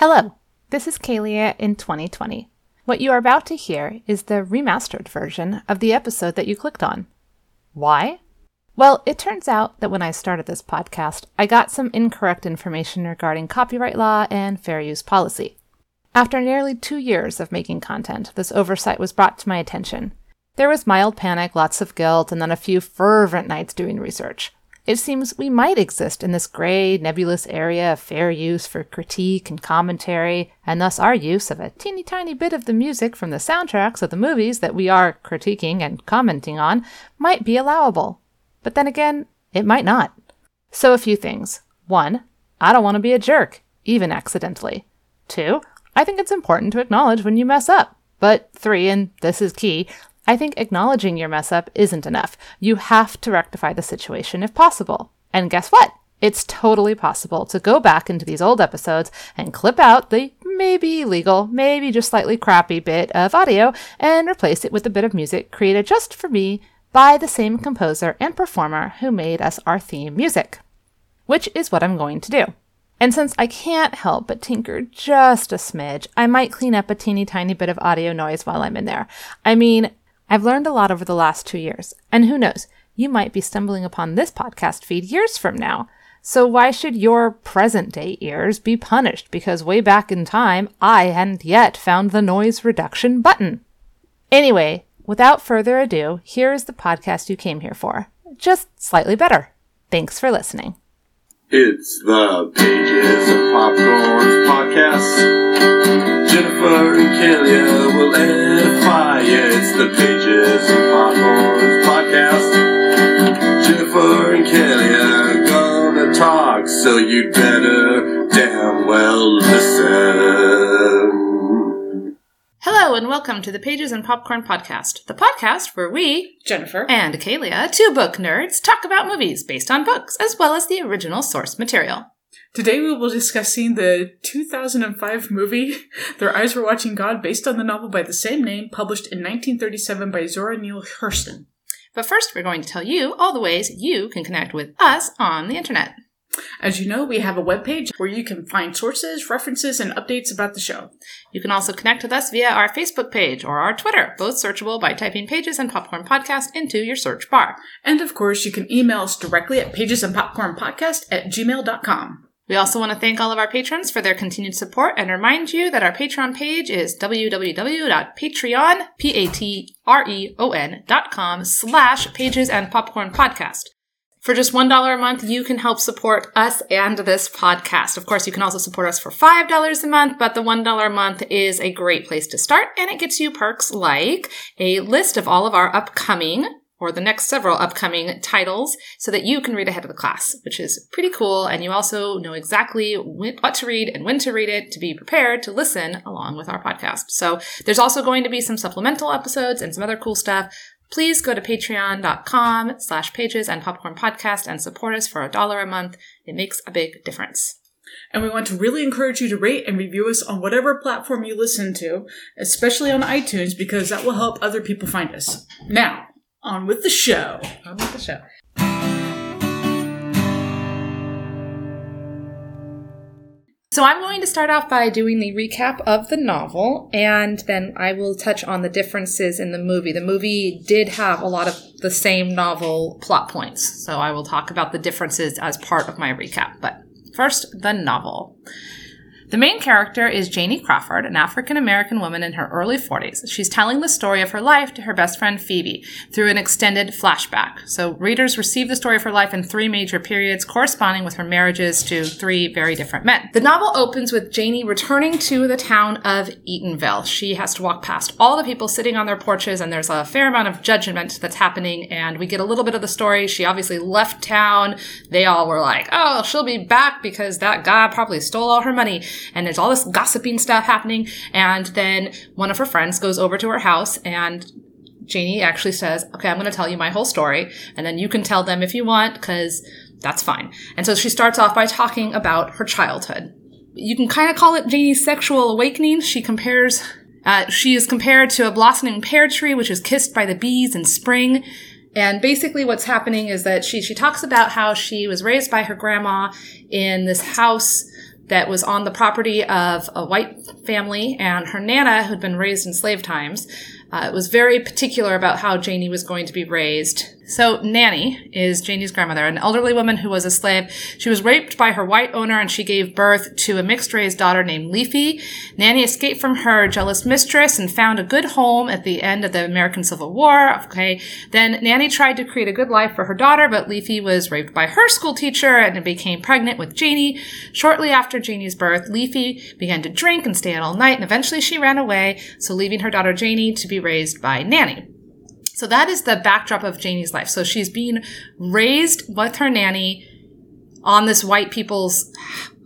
Hello, this is Kalia in 2020. What you are about to hear is the remastered version of the episode that you clicked on. Why? Well, it turns out that when I started this podcast, I got some incorrect information regarding copyright law and fair use policy. After nearly two years of making content, this oversight was brought to my attention. There was mild panic, lots of guilt, and then a few fervent nights doing research. It seems we might exist in this gray, nebulous area of fair use for critique and commentary, and thus our use of a teeny tiny bit of the music from the soundtracks of the movies that we are critiquing and commenting on might be allowable. But then again, it might not. So, a few things. One, I don't want to be a jerk, even accidentally. Two, I think it's important to acknowledge when you mess up. But three, and this is key, I think acknowledging your mess up isn't enough. You have to rectify the situation if possible. And guess what? It's totally possible to go back into these old episodes and clip out the maybe illegal, maybe just slightly crappy bit of audio and replace it with a bit of music created just for me by the same composer and performer who made us our theme music. Which is what I'm going to do. And since I can't help but tinker just a smidge, I might clean up a teeny tiny bit of audio noise while I'm in there. I mean, I've learned a lot over the last two years, and who knows, you might be stumbling upon this podcast feed years from now. So why should your present day ears be punished because way back in time I hadn't yet found the noise reduction button? Anyway, without further ado, here is the podcast you came here for, just slightly better. Thanks for listening. It's the Pages of Popcorn podcast. Jennifer and Kalia will edify. It's the Pages of Popcorn podcast. Jennifer and Kalia gonna talk, so you'd better damn well listen. Hello and welcome to the Pages and Popcorn Podcast, the podcast where we, Jennifer. and Kalia, two book nerds, talk about movies based on books as well as the original source material. Today we will be discussing the 2005 movie Their Eyes Were Watching God based on the novel by the same name published in 1937 by Zora Neale Hurston. But first, we're going to tell you all the ways you can connect with us on the internet. As you know, we have a webpage where you can find sources, references, and updates about the show. You can also connect with us via our Facebook page or our Twitter, both searchable by typing Pages and Popcorn Podcast into your search bar. And of course, you can email us directly at pagesandpopcornpodcast at gmail.com. We also want to thank all of our patrons for their continued support and remind you that our Patreon page is www.patreon, P-A-T-R-E-O-N dot com slash pages and popcorn podcast. For just $1 a month, you can help support us and this podcast. Of course, you can also support us for $5 a month, but the $1 a month is a great place to start and it gets you perks like a list of all of our upcoming or the next several upcoming titles so that you can read ahead of the class, which is pretty cool. And you also know exactly what to read and when to read it to be prepared to listen along with our podcast. So there's also going to be some supplemental episodes and some other cool stuff. Please go to patreon.com slash pages and popcorn podcast and support us for a dollar a month. It makes a big difference. And we want to really encourage you to rate and review us on whatever platform you listen to, especially on iTunes, because that will help other people find us. Now, on with the show. On with the show. So I'm going to start off by doing the recap of the novel, and then I will touch on the differences in the movie. The movie did have a lot of the same novel plot points, so I will talk about the differences as part of my recap. But first, the novel. The main character is Janie Crawford, an African American woman in her early 40s. She's telling the story of her life to her best friend Pheoby through an extended flashback. So readers receive the story of her life in three major periods corresponding with her marriages to three very different men. The novel opens with Janie returning to the town of Eatonville. She has to walk past all the people sitting on their porches and there's a fair amount of judgment that's happening and we get a little bit of the story. She obviously left town. They all were like, oh, she'll be back because that guy probably stole all her money and there's all this gossiping stuff happening. And then one of her friends goes over to her house and Janie actually says, okay, I'm going to tell you my whole story and then you can tell them if you want because that's fine. And so she starts off by talking about her childhood. You can kind of call it Janie's sexual awakening. She compares, uh, she is compared to a blossoming pear tree, which is kissed by the bees in spring. And basically what's happening is that she, she talks about how she was raised by her grandma in this house that was on the property of a white family and her nana who'd been raised in slave times. Uh, was very particular about how Janie was going to be raised. So Nanny is Janie's grandmother, an elderly woman who was a slave. She was raped by her white owner and she gave birth to a mixed race daughter named Leafy. Nanny escaped from her jealous mistress and found a good home at the end of the American Civil War. Okay. Then Nanny tried to create a good life for her daughter, but Leafy was raped by her school teacher and became pregnant with Janie. Shortly after Janie's birth, Leafy began to drink and stay out all night and eventually she ran away, so leaving her daughter Janie to be raised by Nanny. So that is the backdrop of Janie's life. So she's being raised with her nanny on this white people's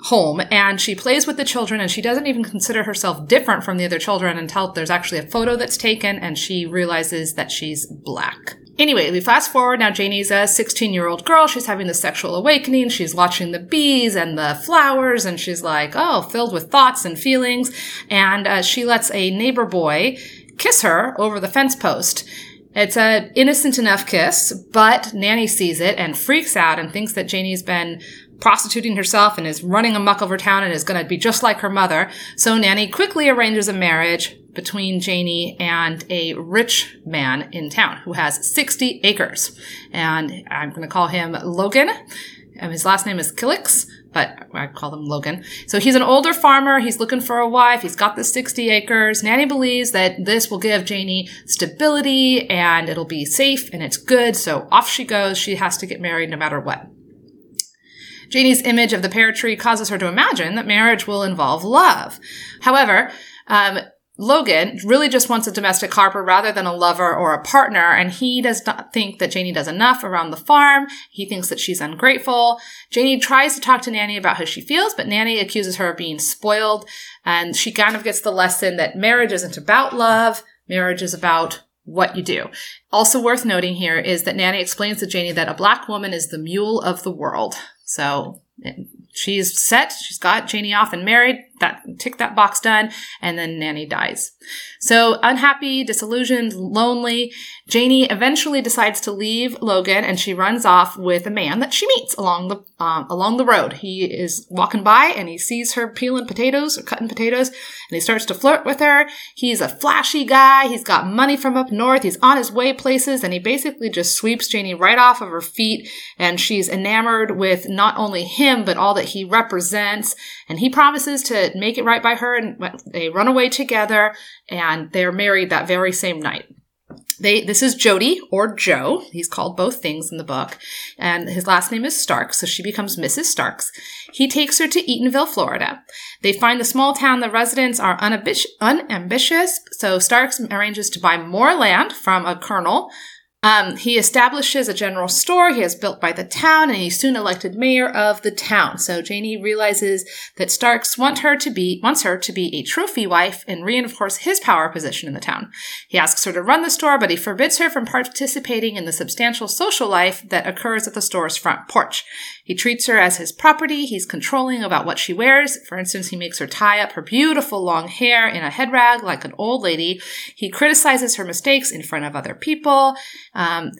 home and she plays with the children and she doesn't even consider herself different from the other children until there's actually a photo that's taken and she realizes that she's black. Anyway, we fast forward. Now Janie's a 16 year old girl. She's having the sexual awakening. She's watching the bees and the flowers and she's like, oh, filled with thoughts and feelings. And uh, she lets a neighbor boy kiss her over the fence post. It's a innocent enough kiss, but Nanny sees it and freaks out and thinks that Janie's been prostituting herself and is running amuck over town and is going to be just like her mother. So Nanny quickly arranges a marriage between Janie and a rich man in town who has 60 acres. And I'm going to call him Logan. And his last name is Killicks but I call him Logan. So he's an older farmer. He's looking for a wife. He's got the 60 acres. Nanny believes that this will give Janie stability and it'll be safe and it's good. So off she goes. She has to get married no matter what. Janie's image of the pear tree causes her to imagine that marriage will involve love. However, um, Logan really just wants a domestic harper rather than a lover or a partner, and he does not think that Janie does enough around the farm. He thinks that she's ungrateful. Janie tries to talk to Nanny about how she feels, but Nanny accuses her of being spoiled, and she kind of gets the lesson that marriage isn't about love, marriage is about what you do. Also worth noting here is that Nanny explains to Janie that a black woman is the mule of the world. So eh, she's set. She's got Janie off and married. That tick that box done, and then Nanny dies. So unhappy, disillusioned, lonely, Janie eventually decides to leave Logan, and she runs off with a man that she meets along the um, along the road. He is walking by, and he sees her peeling potatoes or cutting potatoes, and he starts to flirt with her. He's a flashy guy. He's got money from up north. He's on his way places, and he basically just sweeps Janie right off of her feet, and she's enamored with not only him but all that he represents. And he promises to make it right by her and they run away together and they're married that very same night. They, this is Jody or Joe. He's called both things in the book. And his last name is Starks, so she becomes Mrs. Starks. He takes her to Eatonville, Florida. They find the small town. The residents are unambitious, so Starks arranges to buy more land from a colonel um, he establishes a general store he has built by the town, and he's soon elected mayor of the town. So Janie realizes that Starks want her to be wants her to be a trophy wife and reinforce his power position in the town. He asks her to run the store, but he forbids her from participating in the substantial social life that occurs at the store's front porch. He treats her as his property. He's controlling about what she wears. For instance, he makes her tie up her beautiful long hair in a head rag like an old lady. He criticizes her mistakes in front of other people. Um,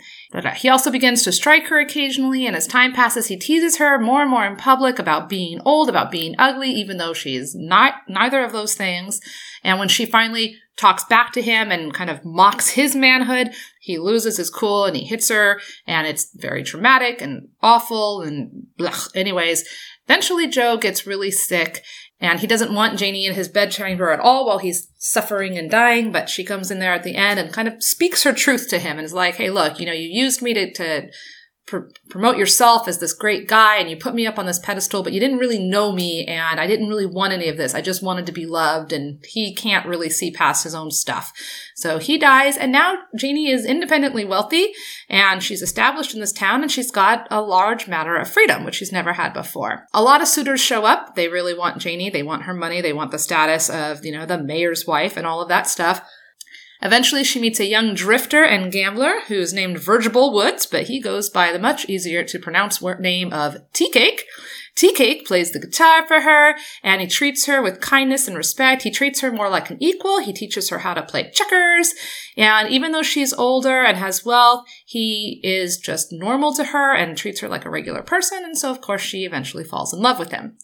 he also begins to strike her occasionally, and as time passes, he teases her more and more in public about being old, about being ugly, even though she's not neither of those things. And when she finally talks back to him and kind of mocks his manhood, he loses his cool and he hits her, and it's very traumatic and awful and blech. Anyways, eventually Joe gets really sick and he doesn't want Janie in his bedchamber at all while he's suffering and dying, but she comes in there at the end and kind of speaks her truth to him and is like, hey, look, you know, you used me to, to pr- promote yourself as this great guy and you put me up on this pedestal, but you didn't really know me and I didn't really want any of this. I just wanted to be loved and he can't really see past his own stuff. So he dies and now Janie is independently wealthy and she's established in this town and she's got a large matter of freedom, which she's never had before. A lot of suitors show up. They really want Janie. They want her money. They want the status of, you know, the mayor's wife and all of that stuff. Eventually, she meets a young drifter and gambler who's named Virgil Woods, but he goes by the much easier to pronounce name of Tea Cake. Tea Cake plays the guitar for her, and he treats her with kindness and respect. He treats her more like an equal. He teaches her how to play checkers. And even though she's older and has wealth, he is just normal to her and treats her like a regular person. And so, of course, she eventually falls in love with him.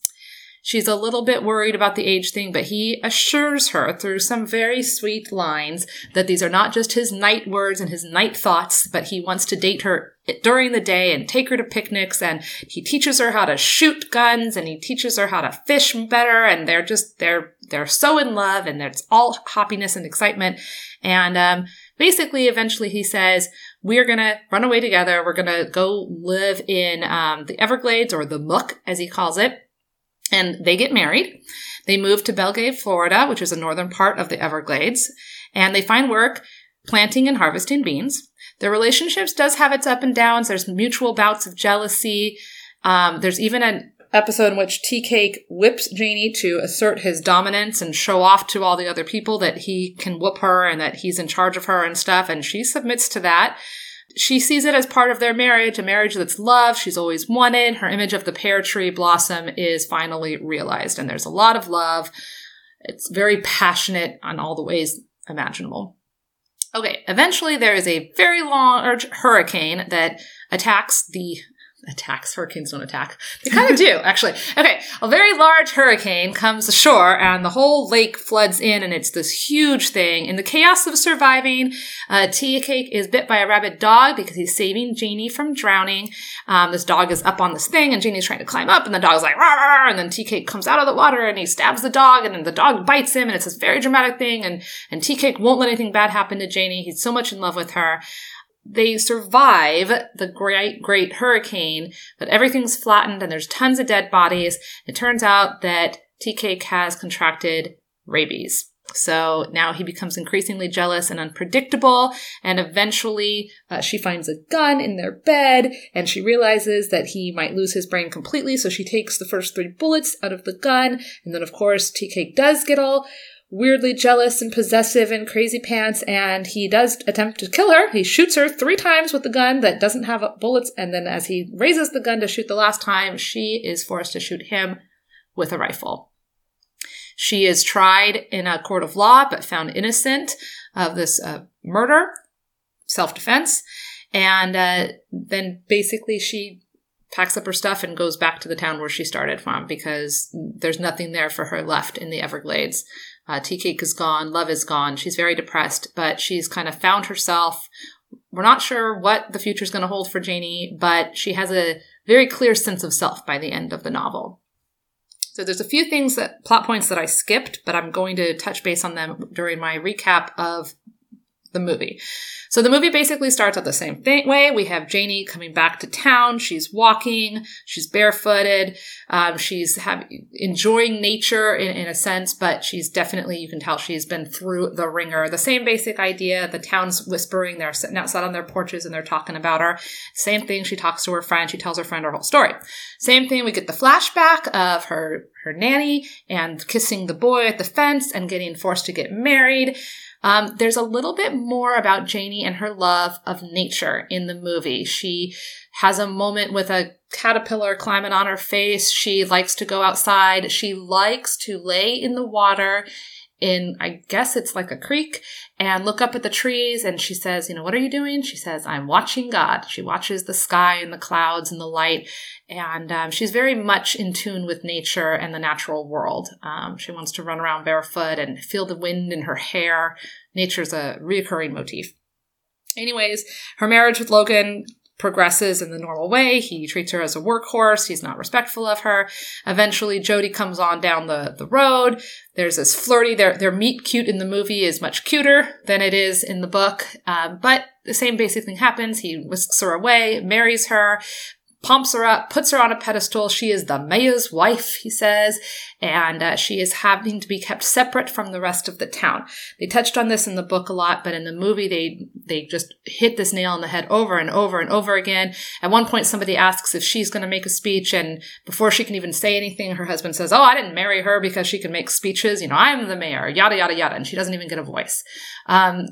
She's a little bit worried about the age thing, but he assures her through some very sweet lines that these are not just his night words and his night thoughts, but he wants to date her during the day and take her to picnics and he teaches her how to shoot guns and he teaches her how to fish better and they're just they're they're so in love and it's all happiness and excitement. And um, basically eventually he says we are going to run away together. We're going to go live in um, the everglades or the muck as he calls it and they get married they move to Belle Glade florida which is the northern part of the everglades and they find work planting and harvesting beans their relationships does have its up and downs. There's mutual bouts of jealousy. Um, there's even an episode in which Tea Cake whips Janie to assert his dominance and show off to all the other people that he can whoop her and that he's in charge of her and stuff. And she submits to that. She sees it as part of their marriage, a marriage that's love she's always wanted. Her image of the pear tree blossom is finally realized, and there's a lot of love. It's very passionate on all the ways imaginable. Okay, eventually there is a very large hurricane that attacks the attacks. Hurricanes don't attack. They kind of do, actually. Okay, a very large hurricane comes ashore and the whole lake floods in and it's this huge thing. In the chaos of surviving, uh, Tea Cake is bit by a rabid dog because he's saving Janie from drowning. Um, this dog is up on this thing and Janie's trying to climb up and the dog's like, rah, rah, and then Tea Cake comes out of the water and he stabs the dog and then the dog bites him and it's this very dramatic thing and, and Tea Cake won't let anything bad happen to Janie. He's so much in love with her they survive the great, great hurricane, but everything's flattened and there's tons of dead bodies. It turns out that TK has contracted rabies. So now he becomes increasingly jealous and unpredictable. And eventually uh, she finds a gun in their bed and she realizes that he might lose his brain completely. So she takes the first three bullets out of the gun. And then, of course, TK does get all weirdly jealous and possessive and crazy pants, and he does attempt to kill her. He shoots her three times with the gun that doesn't have bullets, and then as he raises the gun to shoot the last time, she is forced to shoot him with a rifle. She is tried in a court of law, but found innocent of this uh, murder, self defense, and uh, then basically she packs up her stuff and goes back to the town where she started from because there's nothing there for her left in the Everglades. Uh, Tea Cake is gone. Love is gone. She's very depressed, but she's kind of found herself. We're not sure what the future is going to hold for Janie, but she has a very clear sense of self by the end of the novel. So there's a few things that plot points that I skipped, but I'm going to touch base on them during my recap of the movie. So the movie basically starts out the same thing, way. We have Janie coming back to town. She's walking. She's barefooted. Um, she's enjoying nature in, in, a sense, but she's definitely, you can tell she's been through the ringer. The same basic idea. The town's whispering. They're sitting outside on their porches and they're talking about her. Same thing. She talks to her friend. She tells her friend her whole story. Same thing. We get the flashback of her, her nanny and kissing the boy at the fence and getting forced to get married. Um, there's a little bit more about Janie and her love of nature in the movie. She has a moment with a caterpillar climbing on her face. She likes to go outside. She likes to lay in the water in, I guess it's like a creek and look up at the trees. And she says, you know, what are you doing? She says, I'm watching God. She watches the sky and the clouds and the light. And um, she's very much in tune with nature and the natural world. Um, she wants to run around barefoot and feel the wind in her hair. Nature's a reoccurring motif. Anyways, her marriage with Logan progresses in the normal way. He treats her as a workhorse. He's not respectful of her. Eventually, Jody comes on down the, the road. There's this flirty, their, their meet cute in the movie is much cuter than it is in the book. Um, but the same basic thing happens. He whisks her away, marries her, pumps her up, puts her on a pedestal. She is the mayor's wife, he says, and uh, she is having to be kept separate from the rest of the town. They touched on this in the book a lot, but in the movie, they they just hit this nail on the head over and over and over again. At one point, somebody asks if she's going to make a speech, and before she can even say anything, her husband says, "Oh, I didn't marry her because she can make speeches. You know, I'm the mayor." Yada yada yada, and she doesn't even get a voice. Um,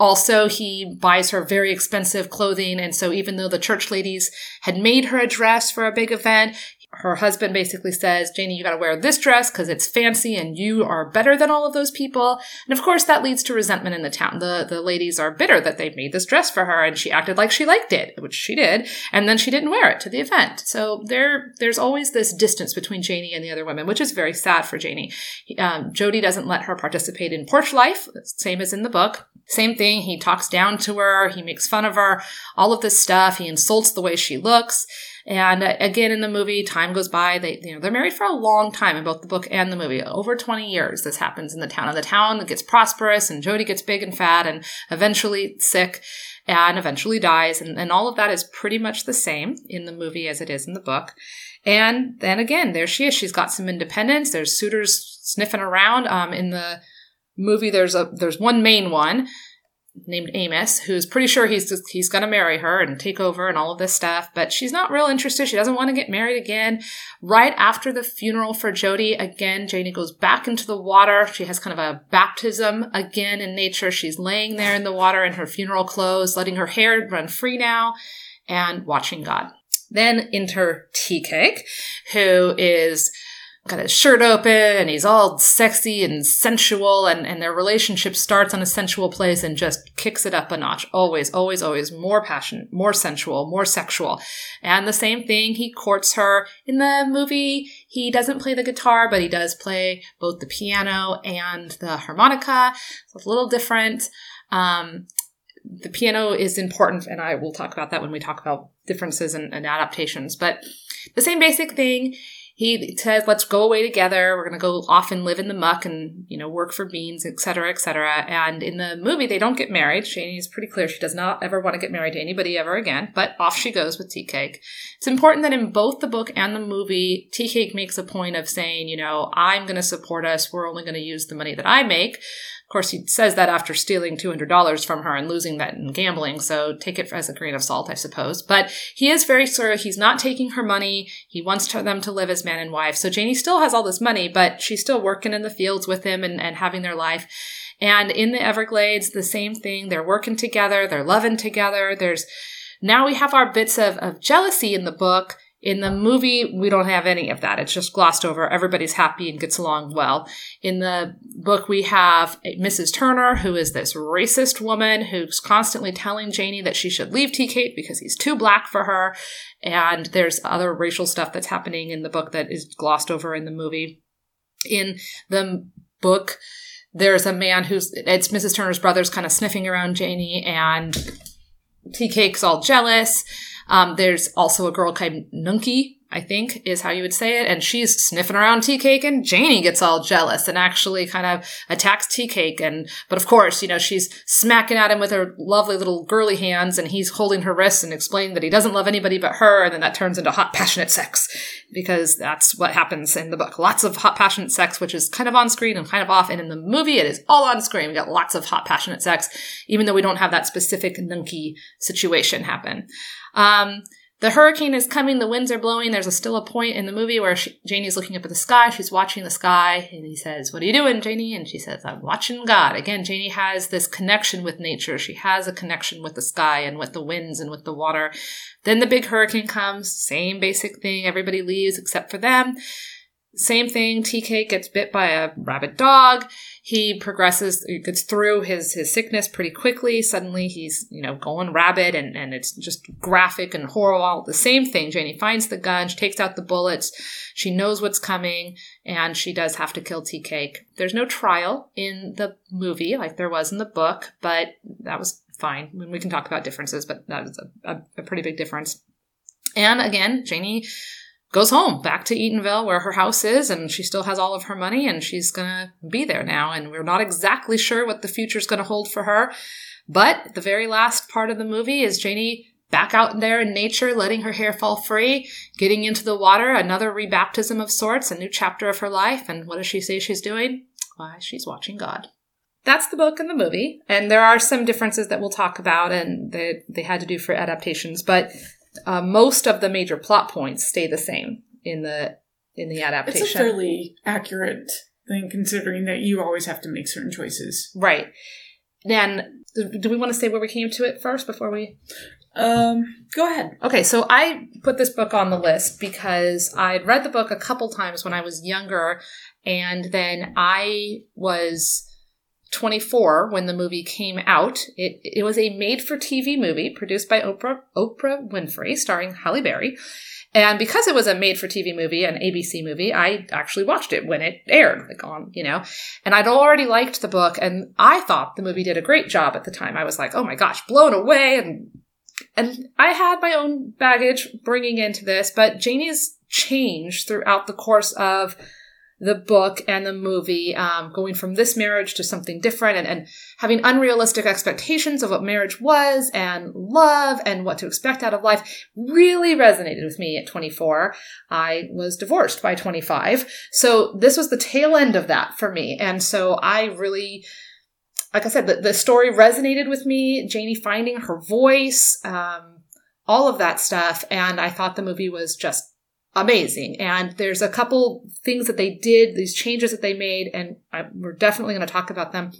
also, he buys her very expensive clothing, and so even though the church ladies had made her a dress for a big event, her husband basically says, Janie, you got to wear this dress because it's fancy and you are better than all of those people. And of course, that leads to resentment in the town. The, the ladies are bitter that they made this dress for her and she acted like she liked it, which she did. And then she didn't wear it to the event. So there, there's always this distance between Janie and the other women, which is very sad for Janie. Um, Jody doesn't let her participate in porch life, same as in the book. Same thing. He talks down to her. He makes fun of her. All of this stuff. He insults the way she looks. And uh, again, in the movie, time goes by. They, you know, they're married for a long time in both the book and the movie. Over 20 years, this happens in the town. And the town gets prosperous and Jody gets big and fat and eventually sick and eventually dies. And, and all of that is pretty much the same in the movie as it is in the book. And then again, there she is. She's got some independence. There's suitors sniffing around. Um, in the movie, there's a, there's one main one named Amos, who's pretty sure he's just, he's going to marry her and take over and all of this stuff, but she's not real interested. She doesn't want to get married again. Right after the funeral for Jody, again, Janie goes back into the water. She has kind of a baptism again in nature. She's laying there in the water in her funeral clothes, letting her hair run free now and watching God. Then enter Tea Cake, who is got his shirt open and he's all sexy and sensual and, and their relationship starts on a sensual place and just kicks it up a notch. Always, always, always more passionate, more sensual, more sexual. And the same thing, he courts her. In the movie, he doesn't play the guitar, but he does play both the piano and the harmonica. It's a little different. Um, the piano is important, and I will talk about that when we talk about differences and, and adaptations. But the same basic thing he says, let's go away together. We're going to go off and live in the muck and, you know, work for beans, etc., etc. And in the movie, they don't get married. Janie is pretty clear she does not ever want to get married to anybody ever again, but off she goes with Tea Cake. It's important that in both the book and the movie, Tea Cake makes a point of saying, you know, I'm going to support us. We're only going to use the money that I make. Of course, he says that after stealing $200 from her and losing that in gambling, so take it as a grain of salt, I suppose. But he is very sure he's not taking her money. He wants them to live as man and wife. So Janie still has all this money, but she's still working in the fields with him and, and having their life. And in the Everglades, the same thing. They're working together, they're loving together. There's now we have our bits of, of jealousy in the book in the movie, we don't have any of that. It's just glossed over. Everybody's happy and gets along well. In the book, we have Mrs. Turner, who is this racist woman who's constantly telling Janie that she should leave Tea Cake because he's too black for her. And there's other racial stuff that's happening in the book that is glossed over in the movie. In the book, there's a man who's, it's Mrs. Turner's brother's kind of sniffing around Janie and Cake's all jealous. Um, there's also a girl called Nunkie, I think is how you would say it. And she's sniffing around tea cake and Janie gets all jealous and actually kind of attacks tea cake. And, but of course, you know, she's smacking at him with her lovely little girly hands and he's holding her wrists and explaining that he doesn't love anybody but her. And then that turns into hot, passionate sex because that's what happens in the book. Lots of hot, passionate sex, which is kind of on screen and kind of off. And in the movie, it is all on screen. We got lots of hot, passionate sex, even though we don't have that specific Nunkie situation happen. Um, the hurricane is coming, the winds are blowing. There's a still a point in the movie where she, Janie's looking up at the sky. She's watching the sky, and he says, What are you doing, Janie? And she says, I'm watching God. Again, Janie has this connection with nature. She has a connection with the sky and with the winds and with the water. Then the big hurricane comes, same basic thing. Everybody leaves except for them. Same thing, TK gets bit by a rabid dog. He progresses, gets through his, his sickness pretty quickly. Suddenly he's, you know, going rabid and, and it's just graphic and horrible. The same thing. Janie finds the gun, she takes out the bullets. She knows what's coming and she does have to kill Cake. There's no trial in the movie like there was in the book, but that was fine. I mean, we can talk about differences, but that was a, a, a pretty big difference. And again, Janie goes home back to Eatonville where her house is and she still has all of her money and she's going to be there now. And we're not exactly sure what the future is going to hold for her. But the very last part of the movie is Janie back out there in nature, letting her hair fall free, getting into the water, another rebaptism of sorts, a new chapter of her life. And what does she say she's doing? Why, she's watching God. That's the book and the movie. And there are some differences that we'll talk about and that they had to do for adaptations. But uh, most of the major plot points stay the same in the in the adaptation. It's a fairly accurate thing considering that you always have to make certain choices. Right. And do we want to say where we came to it first before we? Um, go ahead. Okay, so I put this book on the list because I'd read the book a couple times when I was younger, and then I was 24 when the movie came out. It it was a made for TV movie produced by Oprah Oprah Winfrey, starring Halle Berry. And because it was a made for TV movie, an ABC movie, I actually watched it when it aired, like on, you know, and I'd already liked the book and I thought the movie did a great job at the time. I was like, oh my gosh, blown away. And, and I had my own baggage bringing into this, but Janie's changed throughout the course of the book and the movie, um, going from this marriage to something different and, and having unrealistic expectations of what marriage was and love and what to expect out of life really resonated with me at 24. I was divorced by 25. So this was the tail end of that for me. And so I really, like I said, the, the story resonated with me. Janie finding her voice, um, all of that stuff. And I thought the movie was just amazing. And there's a couple things that they did, these changes that they made, and I, we're definitely going to talk about them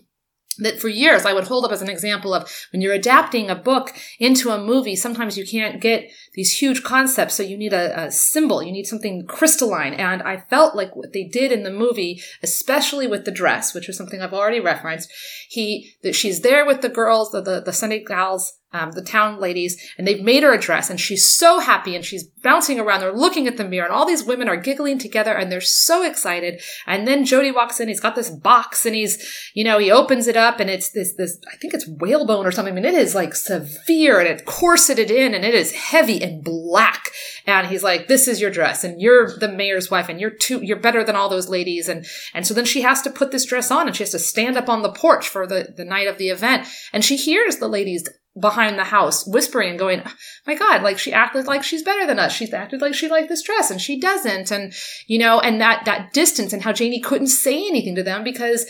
that for years I would hold up as an example of when you're adapting a book into a movie, sometimes you can't get these huge concepts. So you need a, a, symbol, you need something crystalline. And I felt like what they did in the movie, especially with the dress, which was something I've already referenced, he, that she's there with the girls, the, the, the Sunday gals, um, the town ladies, and they've made her a dress, and she's so happy, and she's bouncing around. They're looking at the mirror, and all these women are giggling together, and they're so excited. And then Jody walks in. He's got this box, and he's, you know, he opens it up, and it's this, this, I think it's whalebone or something. Mean, it is like severe, and it's corseted in, and it is heavy and black. And he's like, "This is your dress, and you're the mayor's wife, and you're too, you're better than all those ladies." And and so then she has to put this dress on, and she has to stand up on the porch for the the night of the event, and she hears the ladies behind the house whispering and going, my God, like she acted like she's better than us. She's acted like she liked this dress and she doesn't. And, you know, and that, that distance and how Janie couldn't say anything to them because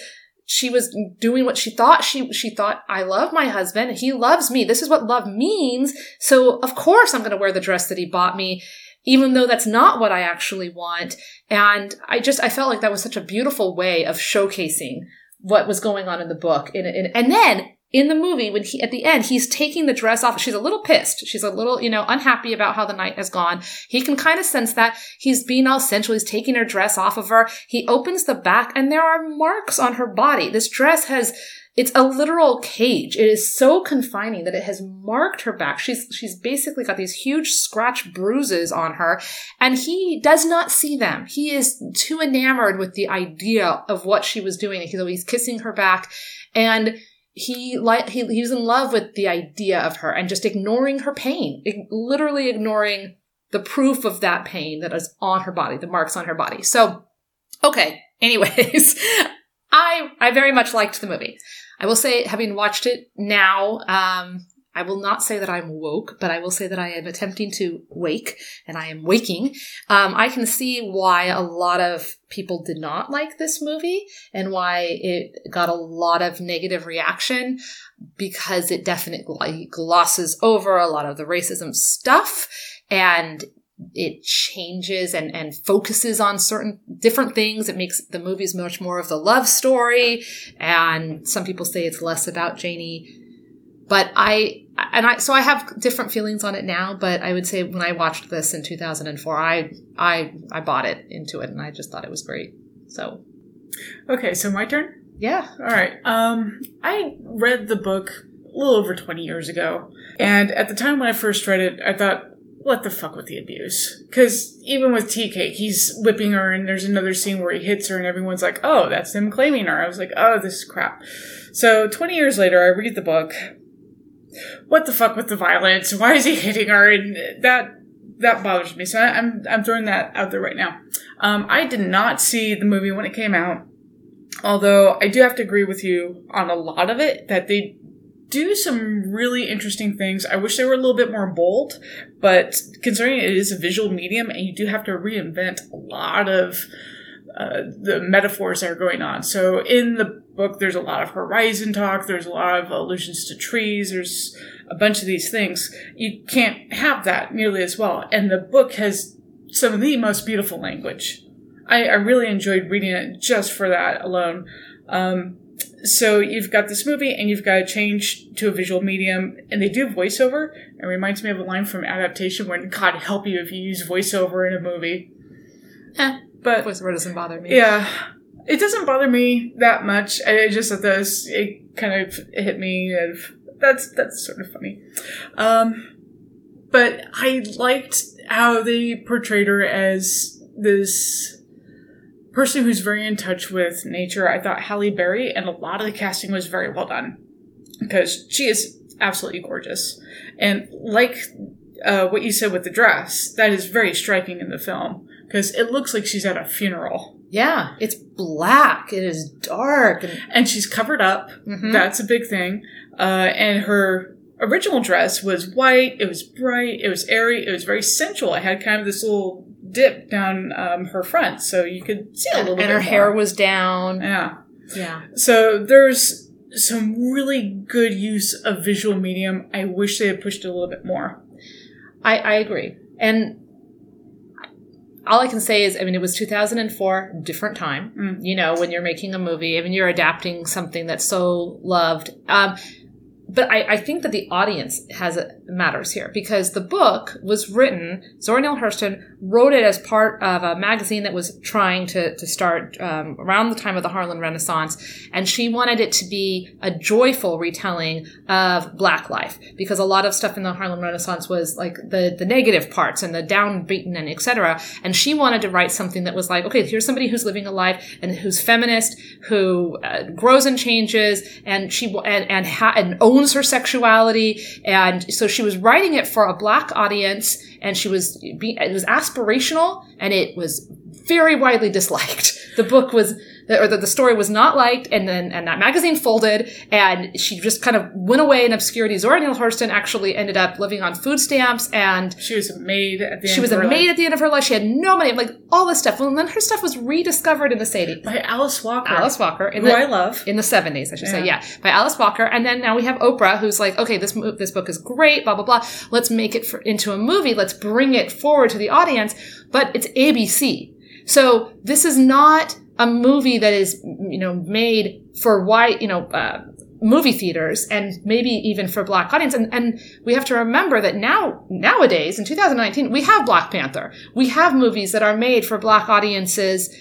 she was doing what she thought she she thought I love my husband. He loves me. This is what love means. So of course I'm going to wear the dress that he bought me even though that's not what I actually want. And I just I felt like that was such a beautiful way of showcasing what was going on in the book. And, and, and then in the movie when he at the end he's taking the dress off. She's a little pissed. She's a little you know unhappy about how the night has gone. He can kind of sense that he's being all sensual. He's taking her dress off of her. He opens the back and there are marks on her body. This dress has it's a literal cage. It is so confining that it has marked her back. She's she's basically got these huge scratch bruises on her and he does not see them. He is too enamored with the idea of what she was doing he's always kissing her back. And he like he, he was in love with the idea of her and just ignoring her pain, literally ignoring the proof of that pain that is on her body, the marks on her body. So, okay. Anyways, I I very much liked the movie. I will say, having watched it now, um, I will not say that I'm woke, but I will say that I am attempting to wake and I am waking. Um, I can see why a lot of people did not like this movie and why it got a lot of negative reaction because it definitely glosses over a lot of the racism stuff and it changes and, and focuses on certain different things. It makes the movies much more of the love story. And some people say it's less about Janie but I and I so I have different feelings on it now, but I would say when I watched this in 2004, I I I bought it into it and I just thought it was great. So Okay, so my turn? Yeah. All right. Um I read the book a little over 20 years ago. And at the time when I first read it, I thought what the fuck with the abuse? Because even with Tea Cake, he's whipping her, and there's another scene where he hits her, and everyone's like, oh, that's him claiming her. I was like, oh, this is crap. So 20 years later, I read the book, what the fuck with the violence? Why is he hitting her? And that that bothers me. So I, am I'm throwing that out there right now. Um, I did not see the movie when it came out, although I do have to agree with you on a lot of it that they do some really interesting things. I wish they were a little bit more bold, but considering it is a visual medium and you do have to reinvent a lot of uh, the metaphors that are going on. So in the book, there's a lot of horizon talk. There's a lot of allusions to trees. There's a bunch of these things. You can't have that nearly as well. And the book has some of the most beautiful language. I, I really enjoyed reading it just for that alone. Um, so you've got this movie and you've got to change to a visual medium and they do voiceover it reminds me of a line from adaptation when god help you if you use voiceover in a movie Eh, but voiceover doesn't bother me. yeah it doesn't bother me that much i I just at this it kind of hit me of that's that's sort of funny um but i liked how they portrayed her as this person who's very in touch with nature. I thought Halle Berry and a lot of the casting was very well done because she is absolutely gorgeous. And like uh, what you said with the dress, that is very striking in the film because it looks like she's at a funeral Yeah, it's black. It is dark. And and she's covered up. Mhm. That's a big thing. Uh, and her original dress was white. It was bright. It was airy. It was very sensual. It had kind of this little dip down um, her front, so you could see a little bit. and bit. her hair was down. yeah. Yeah. So there's some really good use of visual medium. I wish they had pushed it a little bit more. I, I agree. And all I can say is, I mean, it was 2004, different time. Mm. You know, when you're making a movie, I mean, you're adapting something that's so loved. Um, but I, I think that the audience has matters here because the book was written. Zora Neale Hurston wrote it as part of a magazine that was trying to to start um, around the time of the Harlem Renaissance, and she wanted it to be a joyful retelling of Black life because a lot of stuff in the Harlem Renaissance was like the the negative parts and the downbeaten and etc. And she wanted to write something that was like, okay, here's somebody who's living a life and who's feminist, who uh, grows and changes, and she and and, ha- and owns her sexuality, and so she was writing it for a black audience, and she was it was aspirational, and it was very widely disliked. The book was, or that the story was not liked, and then and that magazine folded, and she just kind of went away in obscurity. Zora Neale Hurston actually ended up living on food stamps, and She was a maid at the end she was of a her maid life. at the end of her life. She had no money, like all this stuff. Well, then her stuff was rediscovered in the 80s. by Alice Walker. Alice Walker in who the I love. in the 70s, I should say. Yeah. Yeah, by Alice Walker. And then now we have Oprah, who's like, okay, this this book is great, blah blah blah. Let's make it for, into a movie. Let's bring it forward to the audience. But it's ABC, so this is not a movie that is you know made for white you know. Uh, movie theaters and maybe even for black audience and and we have to remember that now nowadays in 2019 we have black panther we have movies that are made for black audiences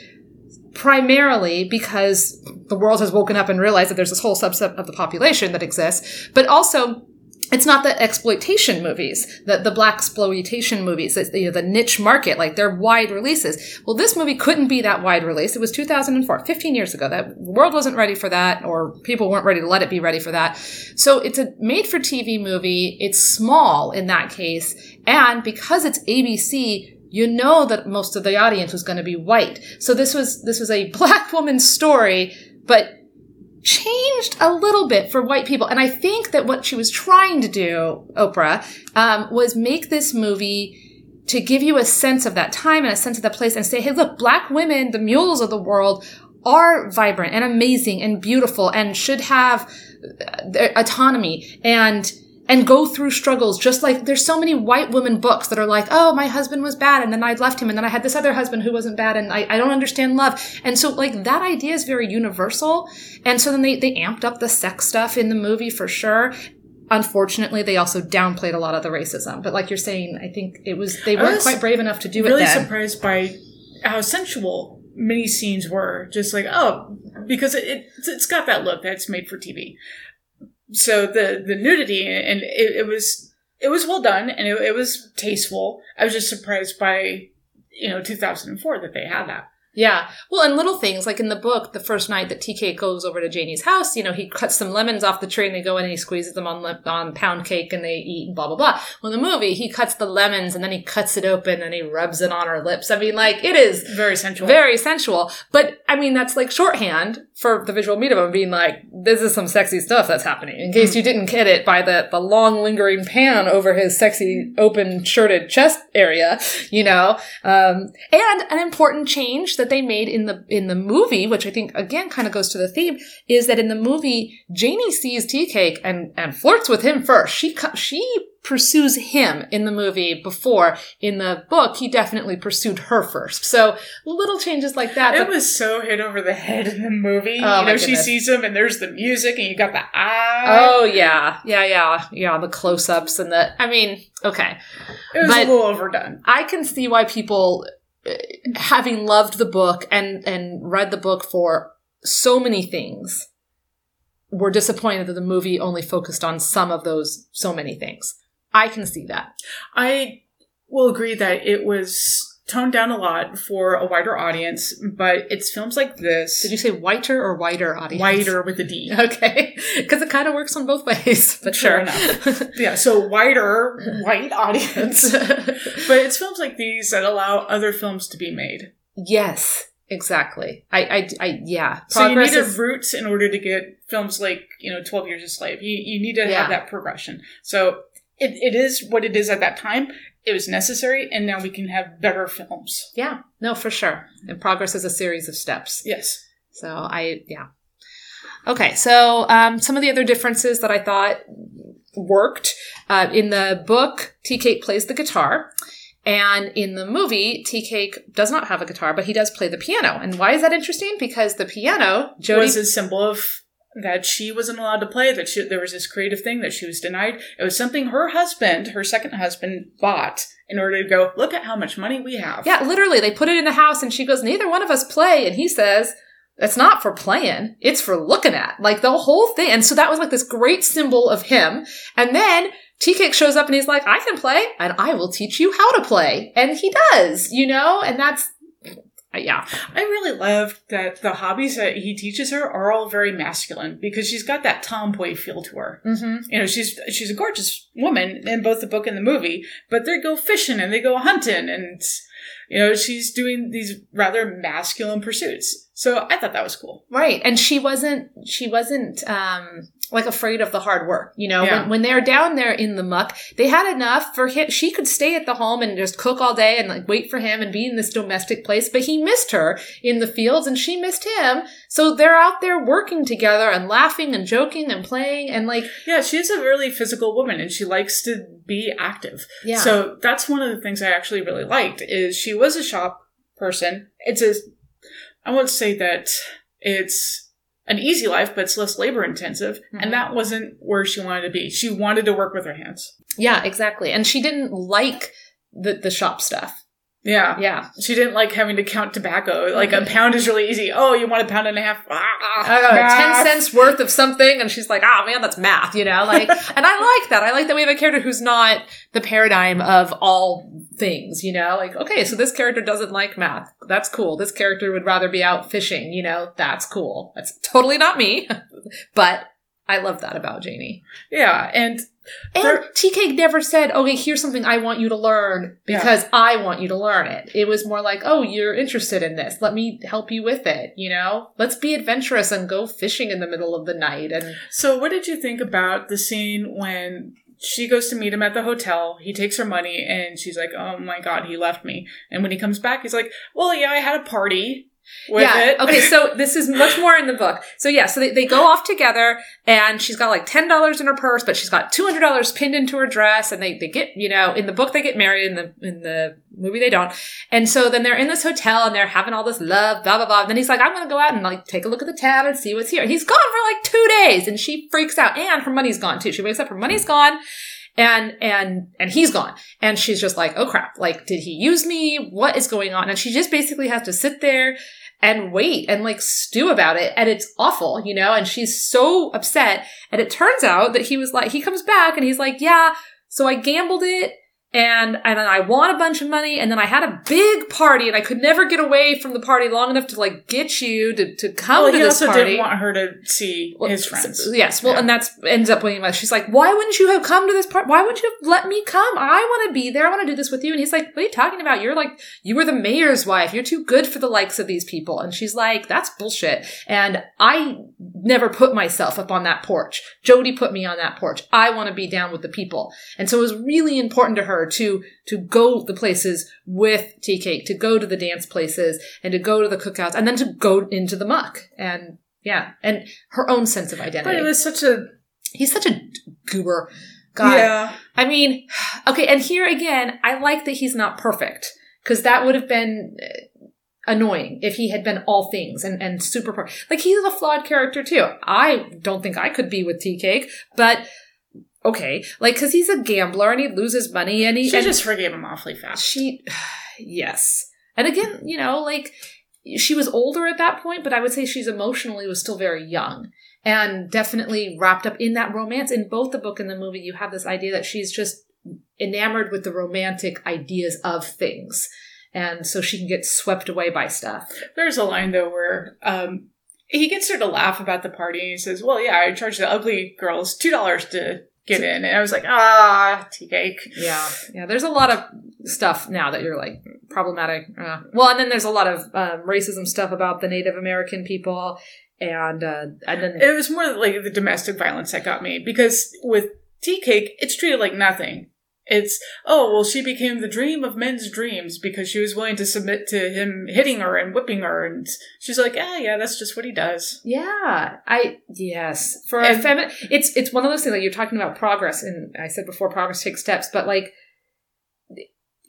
primarily because the world has woken up and realized that there's this whole subset of the population that exists, but also it's not the exploitation movies, the, the black exploitation movies, the, you know, the niche market, like they're wide releases. Well, this movie couldn't be that wide release. It was 2004, 15 years ago. That the world wasn't ready for that, or people weren't ready to let it be ready for that. So it's a made for TV movie. It's small in that case. And because it's ABC, you know that most of the audience was going to be white. So this was this was a black woman's story, but changed a little bit for white people. And I think that what she was trying to do, Oprah, um, was make this movie to give you a sense of that time and a sense of that place and say, hey, look, black women, the mules of the world, are vibrant and amazing and beautiful and should have uh, autonomy and and go through struggles just like there's so many white women books that are like oh my husband was bad and then i left him and then i had this other husband who wasn't bad and i, I don't understand love and so like that idea is very universal and so then they, they amped up the sex stuff in the movie for sure unfortunately they also downplayed a lot of the racism but like you're saying i think it was they weren't was quite brave enough to do really it then surprised by how sensual many scenes were. Just like oh, because it, it it's got that look that's made for TV. So the the nudity and it, it was it was well done and it, it was tasteful. I was just surprised by you know 2004 that they had that. Yeah. Well, and little things like in the book, the first night that TK goes over to Janie's house, you know, he cuts some lemons off the tree and they go in and he squeezes them on on pound cake and they eat and blah blah blah. Well, in the movie, he cuts the lemons and then he cuts it open and he rubs it on her lips. I mean, like it is Very sensual. very sensual. But I mean, that's like shorthand for the visual medium of being like, this is some sexy stuff that's happening. In case you didn't get it by the, the long lingering pan over his sexy open shirted chest area, you know? Um, and an important change that they made in the, in the movie, which I think again kind of goes to the theme, is that in the movie, Janie sees tea cake and, and flirts with him first. She, she pursues him in the movie before. In the book, he definitely pursued her first. So little changes like that. It was so hit over the head in the movie. Oh, you know, she sees him and there's the music and you got the eye. oh yeah, yeah, yeah, yeah. The close-ups and the. I mean, okay. it was but- a little overdone. I can see why people, uh, having loved the book and and read the book for so many things, were disappointed that the movie only focused on some of those so many things. I can see that. I will agree that it was toned down a lot for a wider audience, but it's films like this. Did you say whiter or wider audience? wider with a D? Okay, because it kind of works on both ways. But sure sure. Yeah, so wider white audience. but it's films like these that allow other films to be made. yes, exactly. I, I, I yeah. So you Progress need a roots in order to get films like, you know, 12 Years a Slave. You, you need to Yeah. have that progression. So it, it is what it is at that time. It was necessary, and now we can have better films. yeah, no, for sure. And progress is a series of steps. Yes. So I, yeah. Okay, so um, some of the other differences that I thought worked uh, in the book, Tea Cake plays the guitar. And in the movie, Tea Cake does not have a guitar, but he does play the piano. And why is that interesting? Because the piano, Jodie was a symbol of that she wasn't allowed to play, that she, there was this creative thing that she was denied. It was something her husband, her second husband, bought in order to go, look at how much money we have. Yeah, literally, they put it in the house, and she goes, "Neither one of us play," and he says, "That's not for playing; it's for looking at." Like the whole thing, and so that was like this great symbol of him. And then Tea shows up, and he's like, "I can play, and I will teach you how to play," and he does, you know, and that's. Yeah, I really love that the hobbies that he teaches her are all very masculine because she's got that tomboy feel to her. mm-hmm. You know, she's she's a gorgeous woman in both the book and the movie, but they go fishing and they go hunting and you know, she's doing these rather masculine pursuits. So I thought that was cool. right. And she wasn't. She wasn't. um like afraid of the hard work, you know. Yeah. When, when they're down there in the muck, they had enough for him. She could stay at the home and just cook all day and like wait for him and be in this domestic place. But he missed her in the fields and she missed him. So they're out there working together and laughing and joking and playing and like Yeah, she's a really physical woman and she likes to be active. yeah. So that's one of the things I actually really liked is she was a shop person. It's a I won't say that it's an easy life, but it's less labor intensive. Mhm. And that wasn't where she wanted to be. She wanted to work with her hands. yeah, exactly. And she didn't like the the shop stuff. Yeah. Yeah. She didn't like having to count tobacco. Like a pound is really easy. Oh, you want a pound and a half? Ah, I got math. ten cents worth of something, and she's like, "Ah, man, that's math," you know. Like, and I like that. I like that we have a character who's not the paradigm of all things, you know. Like, okay, so this character doesn't like math. That's cool. This character would rather be out fishing, you know. That's cool. That's totally not me, but I love that about Janie. Yeah, and And There- Tea Cake never said, "Okay, here's something I want you to learn Yeah. because I want you to learn it." It was more like, "Oh, you're interested in this. Let me help you with it." You know, let's be adventurous and go fishing in the middle of the night. And so what did you think about the scene when she goes to meet him at the hotel? He takes her money and she's like, "Oh my god, he left me." And when he comes back, he's like, "Well, yeah, I had a party yeah, it." okay, so this is much more in the book. So yeah, so they, they go off together, and she's got like ten dollars in her purse, but she's got two hundred dollars pinned into her dress, and they they get you know in the book they get married, in the in the movie they don't, and so then they're in this hotel and they're having all this love, blah blah blah. And then he's like, I'm gonna go out and like take a look at the town and see what's here. He's gone for like two days, and she freaks out, and her money's gone too. She wakes up, her money's gone. And, and, and he's gone. And she's just like, oh crap. Like, did he use me? What is going on? And she just basically has to sit there and wait and like stew about it. And it's awful, you know? And she's so upset. And it turns out that he was like, he comes back and he's like, yeah, so I gambled it and, and then I won a bunch of money and then I had a big party and I could never get away from the party long enough to like get you to, to come well, to he this also party. didn't want her to see Well, his friends. Yes. Well, Yeah. and that's ends up winning. She's like, "Why wouldn't you have come to this party? Why wouldn't you have let me come? I want to be there. I want to do this with you." And he's like, "What are you talking about? You're like, you were the mayor's wife. You're too good for the likes of these people." And she's like, "That's bullshit." And I never put myself up on that porch. Jody put me on that porch. I want to be down with the people. And so it was really important to her to to go the places with tea cake, to go to the dance places, and to go to the cookouts, and then to go into the muck. And yeah, and her own sense of identity. But it was such a He's such a goober. God. Yeah. I mean, okay, and here again, I like that he's not perfect because that would have been uh, annoying if he had been all things and, and super per- like he's a flawed character too. I don't think I could be with Tea Cake, but okay, like because he's a gambler and he loses money and he She and just forgave him awfully fast. she yes, and again, you know, like she was older at that point, but I would say she's emotionally was still very young and definitely wrapped up in that romance. In both the book and the movie, you have this idea that she's just enamored with the romantic ideas of things. And so she can get swept away by stuff. There's a line though where um, he gets her to laugh about the party and he says, Well, yeah, I charge the ugly girls two dollars to get in. And I was like, ah, tea cake. Yeah. Yeah. There's a lot of stuff now that you're like problematic. Uh, well, and then there's a lot of um, racism stuff about the Native American people. And, uh, and then It was more like the domestic violence that got me because with tea cake, it's treated like nothing. It's, oh, well, she became the dream of men's dreams because she was willing to submit to him hitting her and whipping her. And she's like, ah, yeah, that's just what he does. Yeah, I yes for a And- feminine. It's it's one of those things like you're talking about progress, and I said before, progress takes steps, but like,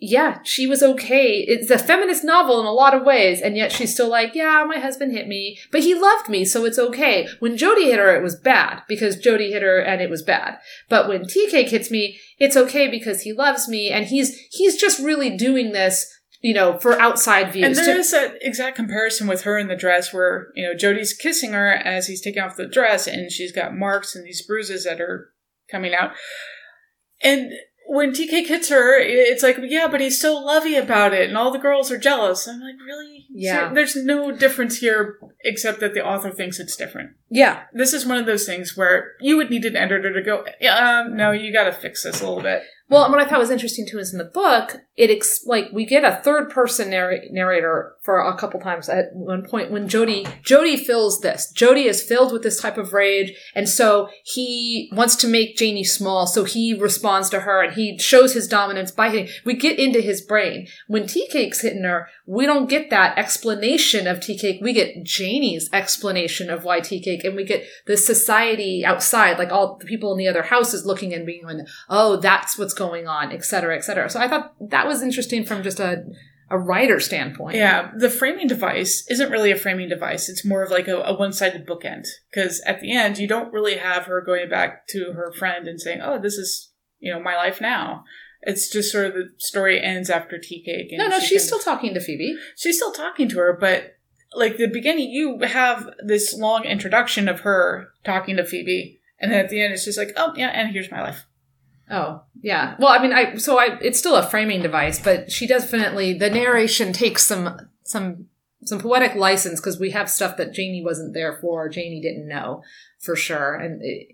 yeah, she was okay. It's a feminist novel in a lot of ways, and yet she's still like, yeah, my husband hit me, but he loved me, so it's okay. When Jody hit her, it was bad because Jody hit her, and it was bad. But when Cake hits me, it's okay because he loves me, and he's he's just really doing this. You know, for outside views. And there is that exact comparison with her in the dress where, you know, Jody's kissing her as he's taking off the dress and she's got marks and these bruises that are coming out. And when Tea Cake hits her, it's like, yeah, but he's so lovey about it and all the girls are jealous. I'm like, really? Yeah. So there's no difference here except that the author thinks it's different. yeah, This is one of those things where you would need an editor to go, yeah, um, no, you gotta fix this a little bit. Well, and what I thought was interesting too is in the book, it ex- like we get a third person narr- narrator for a couple times at one point when Jody Jody fills this. Jody is filled with this type of rage, and so he wants to make Janie small. So he responds to her and he shows his dominance by hitting. We get into his brain when Tea Cake's hitting her. We don't get that explanation of Tea Cake. We get Janie's explanation of why Tea Cake, and we get the society outside, like all the people in the other houses looking and being like, oh, that's what's going on, et cetera, et cetera. So I thought that was interesting from just a, a writer standpoint. Yeah, the framing device isn't really a framing device. It's more of like a, a one sided bookend. Because at the end, you don't really have her going back to her friend and saying, oh, this is, you know, my life now. It's just sort of the story ends after tea cake. No, no, she she's can- still talking to Pheoby. she's still talking to her, but like the beginning, you have this long introduction of her talking to Pheoby, and then at the end, it's just like, oh yeah, and here's my life. Oh, yeah. Well, I mean, I so I it's still a framing device, but she definitely the narration takes some some some poetic license because we have stuff that Janie wasn't there for, Janie didn't know for sure, and it,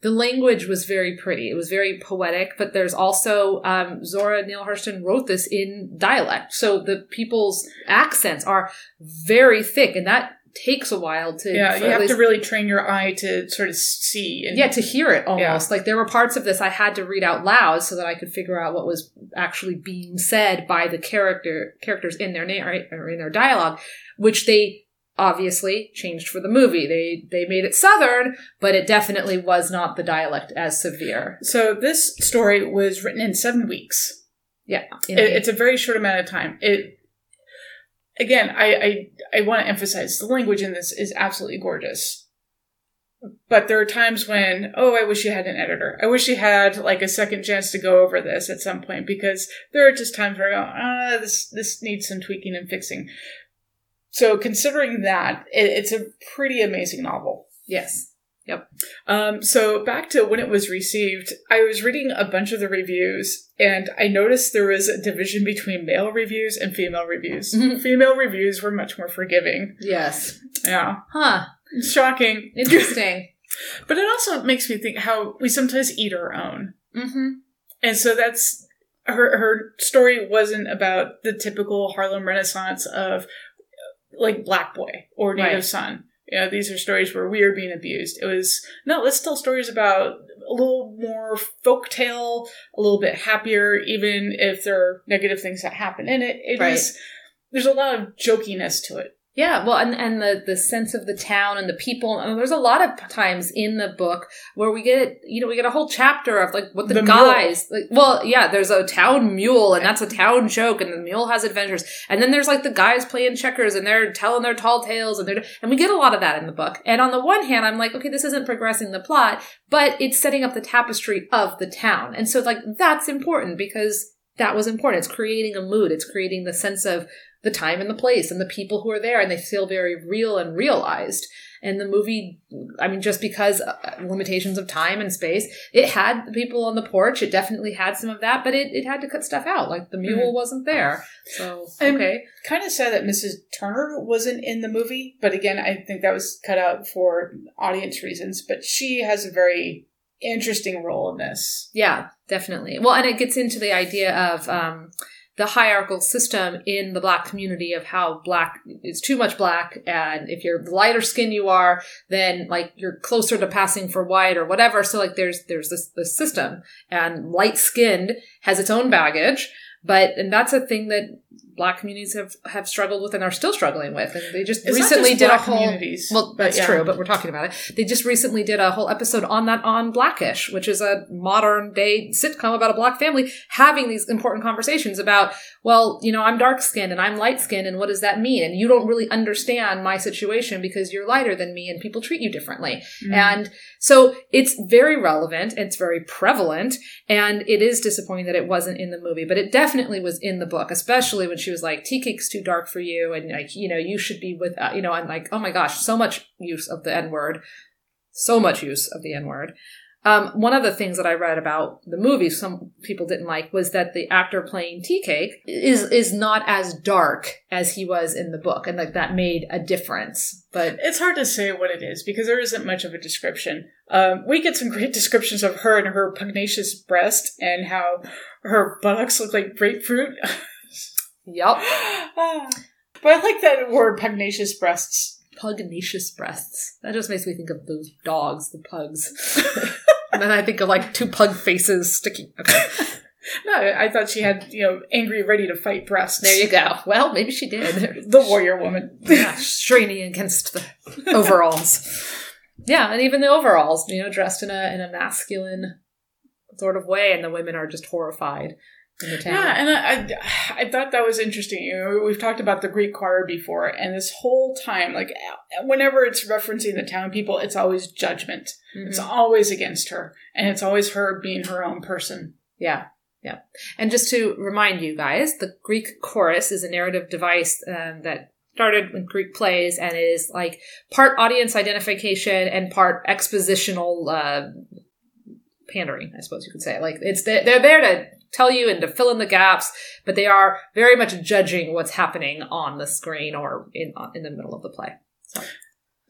the language was very pretty. It was very poetic, but there's also um, Zora Neale Hurston wrote this in dialect, so the people's accents are very thick, and that takes a while to Yeah, you have least- to really train your eye to sort of see. And yeah, to hear it almost. Like there were parts of this I had to read out loud so that I could figure out what was actually being said by the character characters in their narrate or in their dialogue, which they obviously changed for the movie. They they made it southern, but it definitely was not the dialect as severe. So this story was written in seven weeks. Yeah. It, it's a very short amount of time. It again, I I, I want to emphasize the language in this is absolutely gorgeous. But there are times when, oh, I wish you had an editor. I wish you had like a second chance to go over this at some point because there are just times where I go, ah, this this needs some tweaking and fixing. So considering that, it, it's a pretty amazing novel. yes. Um, so back to when it was received, I was reading a bunch of the reviews and I noticed there was a division between male reviews and female reviews. Mhm. Female reviews were much more forgiving. Yes. Yeah. Huh. Shocking. Interesting. but it also makes me think how we sometimes eat our own. mm-hmm. And so that's her her story wasn't about the typical Harlem Renaissance of like Black Boy or Native Right. Son. You know, these are stories where we are being abused. It was no, let's tell stories about a little more folktale, a little bit happier, even if there are negative things that happen in it. It is Right. there's a lot of jokiness to it. Yeah, well, and and the the sense of the town and the people. And there's a lot of times in the book where we get, you know, we get a whole chapter of like what the, The mule. guys. Like, well, yeah, there's a town mule, and that's a town joke, and the mule has adventures. And then there's like the guys playing checkers, and they're telling their tall tales, and they're and we get a lot of that in the book. And on the one hand, I'm like, okay, this isn't progressing the plot, but it's setting up the tapestry of the town, and so like that's important because that was important. It's creating a mood. It's creating the sense of the time and the place and the people who are there and they feel very real and realized and the movie i mean just because uh, limitations of time and space it had the people on the porch it definitely had some of that but it, it had to cut stuff out like the mule wasn't there so okay Kind of sad that Mrs. Turner wasn't in the movie, but again, I think that was cut out for audience reasons. But she has a very interesting role in this. yeah definitely well and it gets into the idea of um the hierarchical system in the black community of how black is too much black and if you're the lighter skin you are then like you're closer to passing for white or whatever. So like there's there's this this system and light skinned has its own baggage but and that's a thing that black communities have have struggled with and are still struggling with and they just It's recently just did a whole communities, well that's yeah. true but we're talking about it they just recently did a whole episode on that on blackish which is a modern day sitcom about a black family having these important conversations about well you know i'm dark skinned and i'm light skinned and what does that mean and you don't really understand my situation because you're lighter than me and people treat you differently Mm. and so it's very relevant, it's very prevalent, and it is disappointing that it wasn't in the movie, but it definitely was in the book, especially when she was like, tea cake's too dark for you, and like, you know, you should be with, uh, you know, and like, oh my gosh, so much use of the N word, so much use of the N word. Um, one of the things that I read about the movie, some people didn't like, was that the actor playing Tea Cake is is not as dark as he was in the book, and like that made a difference. But It's hard to say what it is because there isn't much of a description. Um, we get some great descriptions of her and her pugnacious breast and how her buttocks look like grapefruit. yep, but I like that word pugnacious breasts. pugnacious breasts. That just makes me think of those dogs, the pugs. and then I think of like two pug faces sticking. Okay. No, I thought she had, you know, angry, ready to fight breasts. There you go. Well, maybe she did. The warrior woman. yeah, straining against the overalls. Yeah, and even the overalls, you know, dressed in a in a masculine sort of way, and the women are just horrified in the town. Yeah, and I, I, I thought that was interesting. You know, we've talked about the Greek choir before, and this whole time, like whenever it's referencing the town people, it's always judgment. Mhm. It's always against her, and it's always her being her own person. Yeah. Yeah. And just to remind you guys, the Greek chorus is a narrative device um, that started with Greek plays and it is like part audience identification and part expositional uh, pandering, I suppose you could say. Like it's they're there to tell you and to fill in the gaps, but they are very much judging what's happening on the screen or in in the middle of the play. So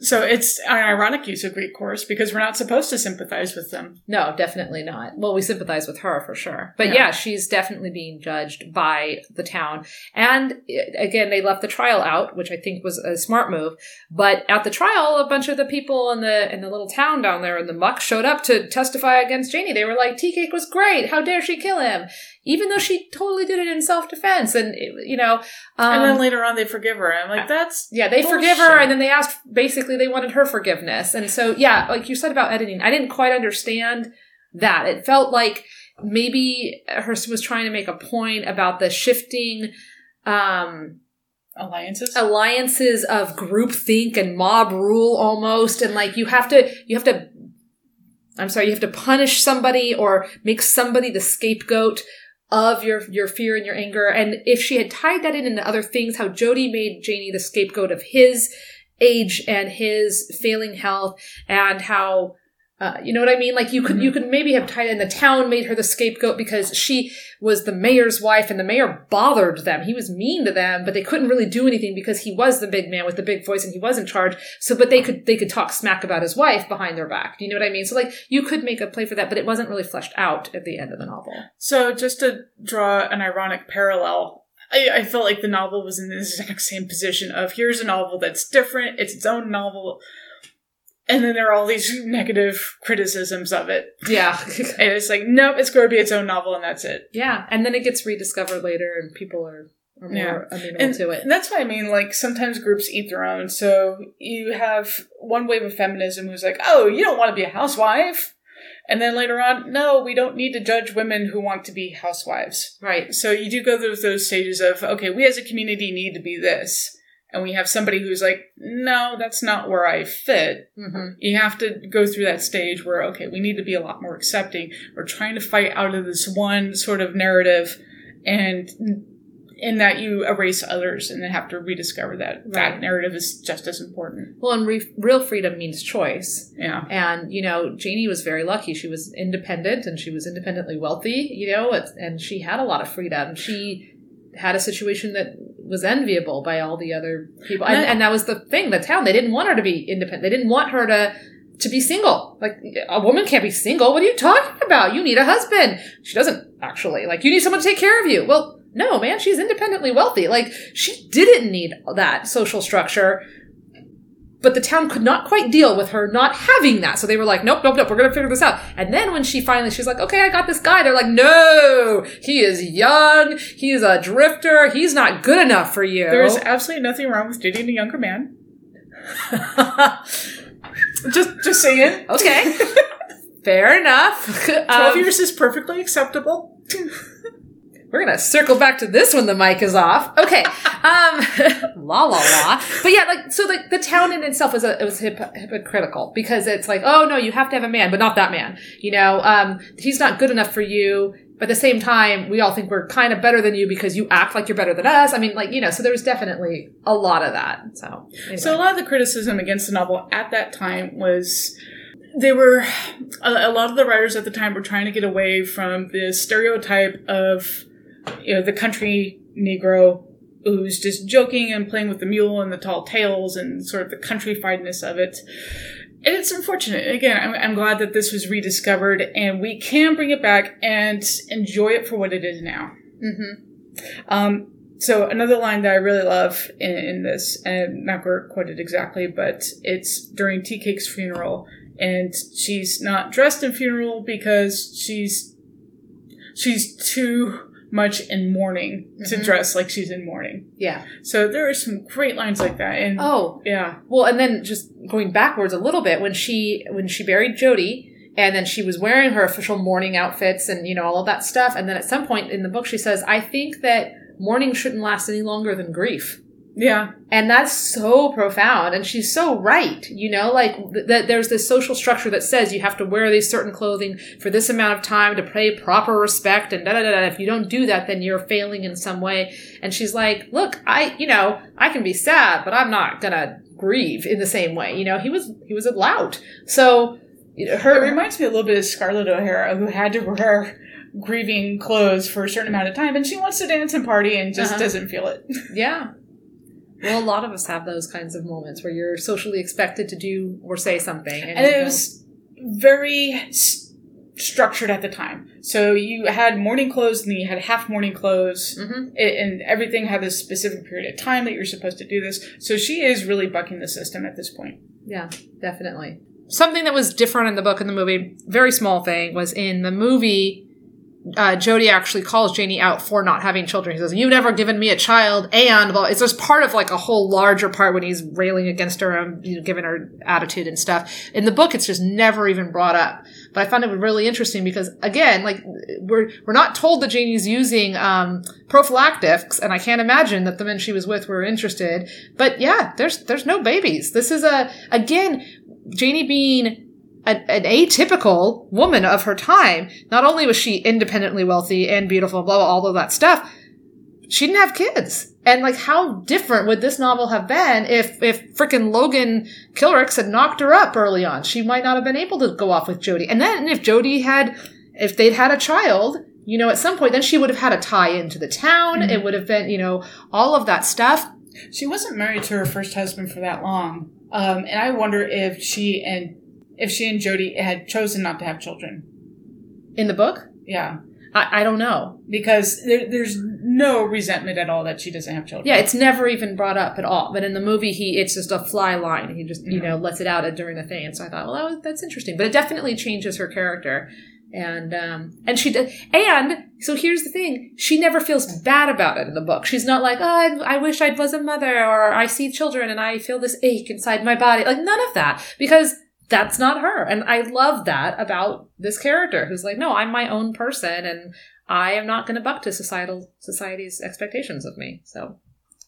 it's an ironic use of Greek chorus because we're not supposed to sympathize with them. No, definitely not. Well, we sympathize with her for sure. But Yeah. yeah, she's definitely being judged by the town. And eh, again, they left the trial out, which I think was a smart move. But at the trial, a bunch of the people in the in the little town down there in the muck showed up to testify against Janie. They were like, "Tea cake was great. How dare she kill him?" Even though she totally did it in self defense, and you know, um, and then later on, they forgive her. I'm like, that's yeah, they Bullshit. forgive her, and then they asked. Basically, they wanted her forgiveness, and so yeah, like you said about editing, I didn't quite understand that. It felt like maybe Hurston was trying to make a point about the shifting um alliances. alliances of groupthink and mob rule almost and like you have to you have to i'm sorry you have to punish somebody or make somebody the scapegoat of your your fear and your anger. And if she had tied that in into other things how jody made janie the scapegoat of his age and his failing health and how uh, you know what I mean? Like you could you could maybe have tied in the town made her the scapegoat because she was the mayor's wife and the mayor bothered them. He was mean to them, but they couldn't really do anything because he was the big man with the big voice and he was in charge. So, but they could they could talk smack about his wife behind their back. Do you know what I mean? So, like you could make a play for that, but it wasn't really fleshed out at the end of the novel. So, just to draw an ironic parallel, I, I felt like the novel was in the exact same position of here's a novel that's different, it's its own novel, and then there are all these negative criticisms of it. Yeah, And it's like, nope, it's going to be its own novel, and that's it. yeah, and then it gets rediscovered later, and people are are more Yeah. amenable and, to it. and that's what I mean. Like sometimes groups eat their own. So you have one wave of feminism who's like, "Oh, you don't want to be a housewife," and then later on, no, we don't need to judge women who want to be housewives. Right. So you do go through those stages of, okay, we as a community need to be this, and we have somebody who's like, no, that's not where I fit. hmm You have to go through that stage where, okay, we need to be a lot more accepting. We're trying to fight out of this one sort of narrative, and in that you erase others and then have to rediscover that Right. that narrative is just as important. Well, and re- real freedom means choice. Yeah. And, you know, Janie was very lucky. She was independent and she was independently wealthy, you know, and she had a lot of freedom. She had a situation that was enviable by all the other people. And, And- that was the thing, the town. They didn't want her to be independent. They didn't want her to to be single. Like a woman can't be single. What are you talking about? You need a husband. She doesn't actually. Like you need someone to take care of you. Well, no, man, she's independently wealthy. Like she didn't need that social structure but the town could not quite deal with her not having that. So they were like, nope, nope, nope, we're going to figure this out. And then when she finally, she's like, okay, I got this guy. They're like, no, he is young. He's a drifter. He's not good enough for you. There's absolutely nothing wrong with dating a younger man. Just just saying. okay. Fair enough. Twelve Um, years is perfectly acceptable. We're gonna circle back to this when the mic is off. Okay. Um, la la la. But yeah, like so, like the town in itself is a it was hip, hypocritical because it's like, oh no, you have to have a man, but not that man. You know, um, he's not good enough for you. But at the same time, we all think we're kind of better than you because you act like you're better than us. I mean, like you know, so there was definitely a lot of that. So, anyway. So a lot of the criticism against the novel at that time was they were a, a lot of the writers at the time were trying to get away from the stereotype of you know the country Negro who's just joking and playing with the mule and the tall tales and sort of the countryfiedness of it. And it's unfortunate. Again, I'm, I'm glad that this was rediscovered and we can bring it back and enjoy it for what it is now. Mhm. Um, so another line that I really love in, in this, and not going to quote it exactly, but it's during Tea Cake's funeral, and she's not dressed in funeral because she's she's too much in mourning to Mhm. dress like she's in mourning. yeah. So there are some great lines like that, and Oh, yeah, Well, and then just going backwards a little bit when she when she buried Jody and then she was wearing her official mourning outfits and you know all of that stuff and then at some point in the book she says, "I think that mourning shouldn't last any longer than grief." Yeah, And that's so profound and she's so right, you know, like th- that there's this social structure that says you have to wear these certain clothing for this amount of time to pay proper respect and da da da. If you don't do that then you're failing in some way. And she's like, "Look, I, you know, I can be sad, but I'm not going to grieve in the same way." You know, he was he was a lout. So know, it her reminds me a little bit of Scarlett O'Hara, who had to wear grieving clothes for a certain amount of time, and she wants to dance and party and just Uh-huh. doesn't feel it. yeah. Well, a lot of us have those kinds of moments where you're socially expected to do or say something, and, and it was very s- structured at the time. So you had mourning clothes, and then you had half mourning clothes, Mhm. it, and everything had this specific period of time that you're supposed to do this. So she is really bucking the system at this point. Yeah, definitely. Something that was different in the book and the movie, very small thing, was in the movie. Uh, Jody actually calls Janie out for not having children. He says, "You've never given me a child," and well, it's just part of like a whole larger part when he's railing against her and you know, giving her attitude and stuff. In the book, it's just never even brought up. But I found it really interesting because again, like we're we're not told that Janie's using um, prophylactics, and I can't imagine that the men she was with were interested. But yeah, there's there's no babies. This is a again Janie being an, an atypical woman of her time. Not only was she independently wealthy and beautiful, blah blah, all of that stuff, she didn't have kids. And like, how different would this novel have been if if frickin' Logan Killicks had knocked her up early on? She might not have been able to go off with Jody. And then if Jody had, if they'd had a child, you know, at some point, then she would have had a tie into the town. It would have been, you know, all of that stuff. She wasn't married to her first husband for that long, um, and I wonder if she and if she and Jody had chosen not to have children. In the book, Yeah, I, I don't know. because there, there's no resentment at all that she doesn't have children. Yeah, it's never even brought up at all. But in the movie, he it's just a fly line. He just you know lets it out during the thing. And so I thought, well, that was, that's interesting. But it definitely changes her character. and um, and she did. And so here's the thing: she never feels bad about it in the book. She's not like, oh, I, I wish I was a mother, or I see children and I feel this ache inside my body. Like none of that, because that's not her. And I love that about this character, who's like, no, I'm my own person, and I am not going to buck to societal society's expectations of me. So.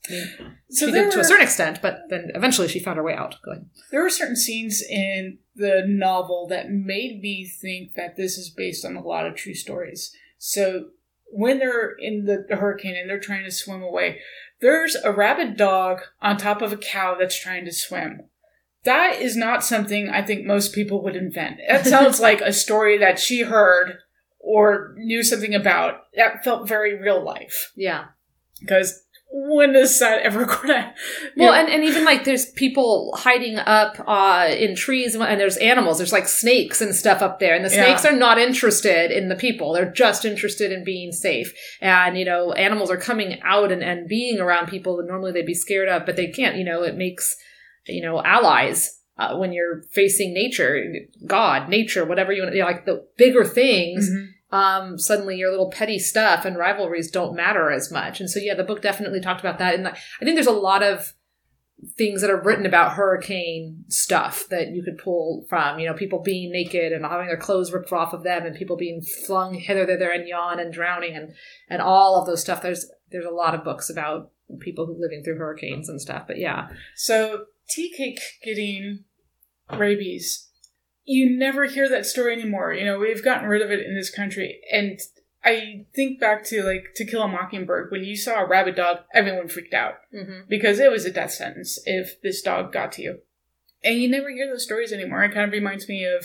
I mean, So she did to a certain extent, but then eventually she found her way out. Go ahead. there were certain scenes in the novel that made me think that this is based on a lot of true stories. So when they're in the hurricane and they're trying to swim away, there's a rabid dog on top of a cow that's trying to swim. That is not something I think most people would invent. That sounds like a story that she heard or knew something about. That felt very real life. Yeah. Because when is that ever gonna? Well, and, and even like there's people hiding up uh, in trees, and there's animals. There's like snakes and stuff up there, and the Yeah. snakes are not interested in the people. They're just interested in being safe. And you know, animals are coming out and, and being around people that normally they'd be scared of, but they can't. You know, it makes you know allies. Uh, when you're facing nature, God, nature, whatever you want, you know, like the bigger things, Mhm. um, suddenly your little petty stuff and rivalries don't matter as much. And so, yeah, the book definitely talked about that. And I think there's a lot of things that are written about hurricane stuff that you could pull from, you know, people being naked and having their clothes ripped off of them and people being flung hither, thither, and yon and drowning and, and all of those stuff. There's, there's a lot of books about people who living through hurricanes and stuff. But yeah, So tea cake getting rabies. You never hear that story anymore. You know, we've gotten rid of it in this country. And I think back to like To Kill a Mockingbird, when you saw a rabid dog, everyone freaked out mm-hmm. because it was a death sentence if this dog got to you. And you never hear those stories anymore. It kind of reminds me of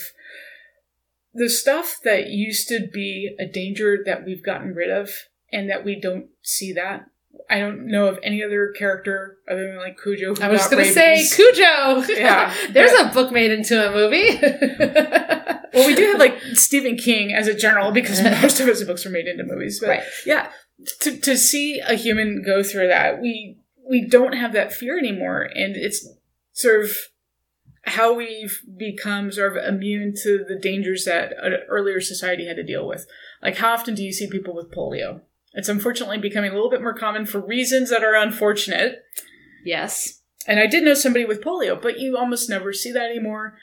the stuff that used to be a danger that we've gotten rid of and that we don't see that. I don't know of any other character other than like Cujo. I was just to say. Cujo. Yeah. There's a book made into a movie. Well, we do have like Stephen King as a general because most of his books were made into movies. But Right. yeah, to to see a human go through that, we we don't have that fear anymore, and it's sort of how we've become sort of immune to the dangers that an earlier society had to deal with. Like, how often do you see people with polio? It's unfortunately becoming a little bit more common for reasons that are unfortunate. yes. And I did know somebody with polio, but you almost never see that anymore.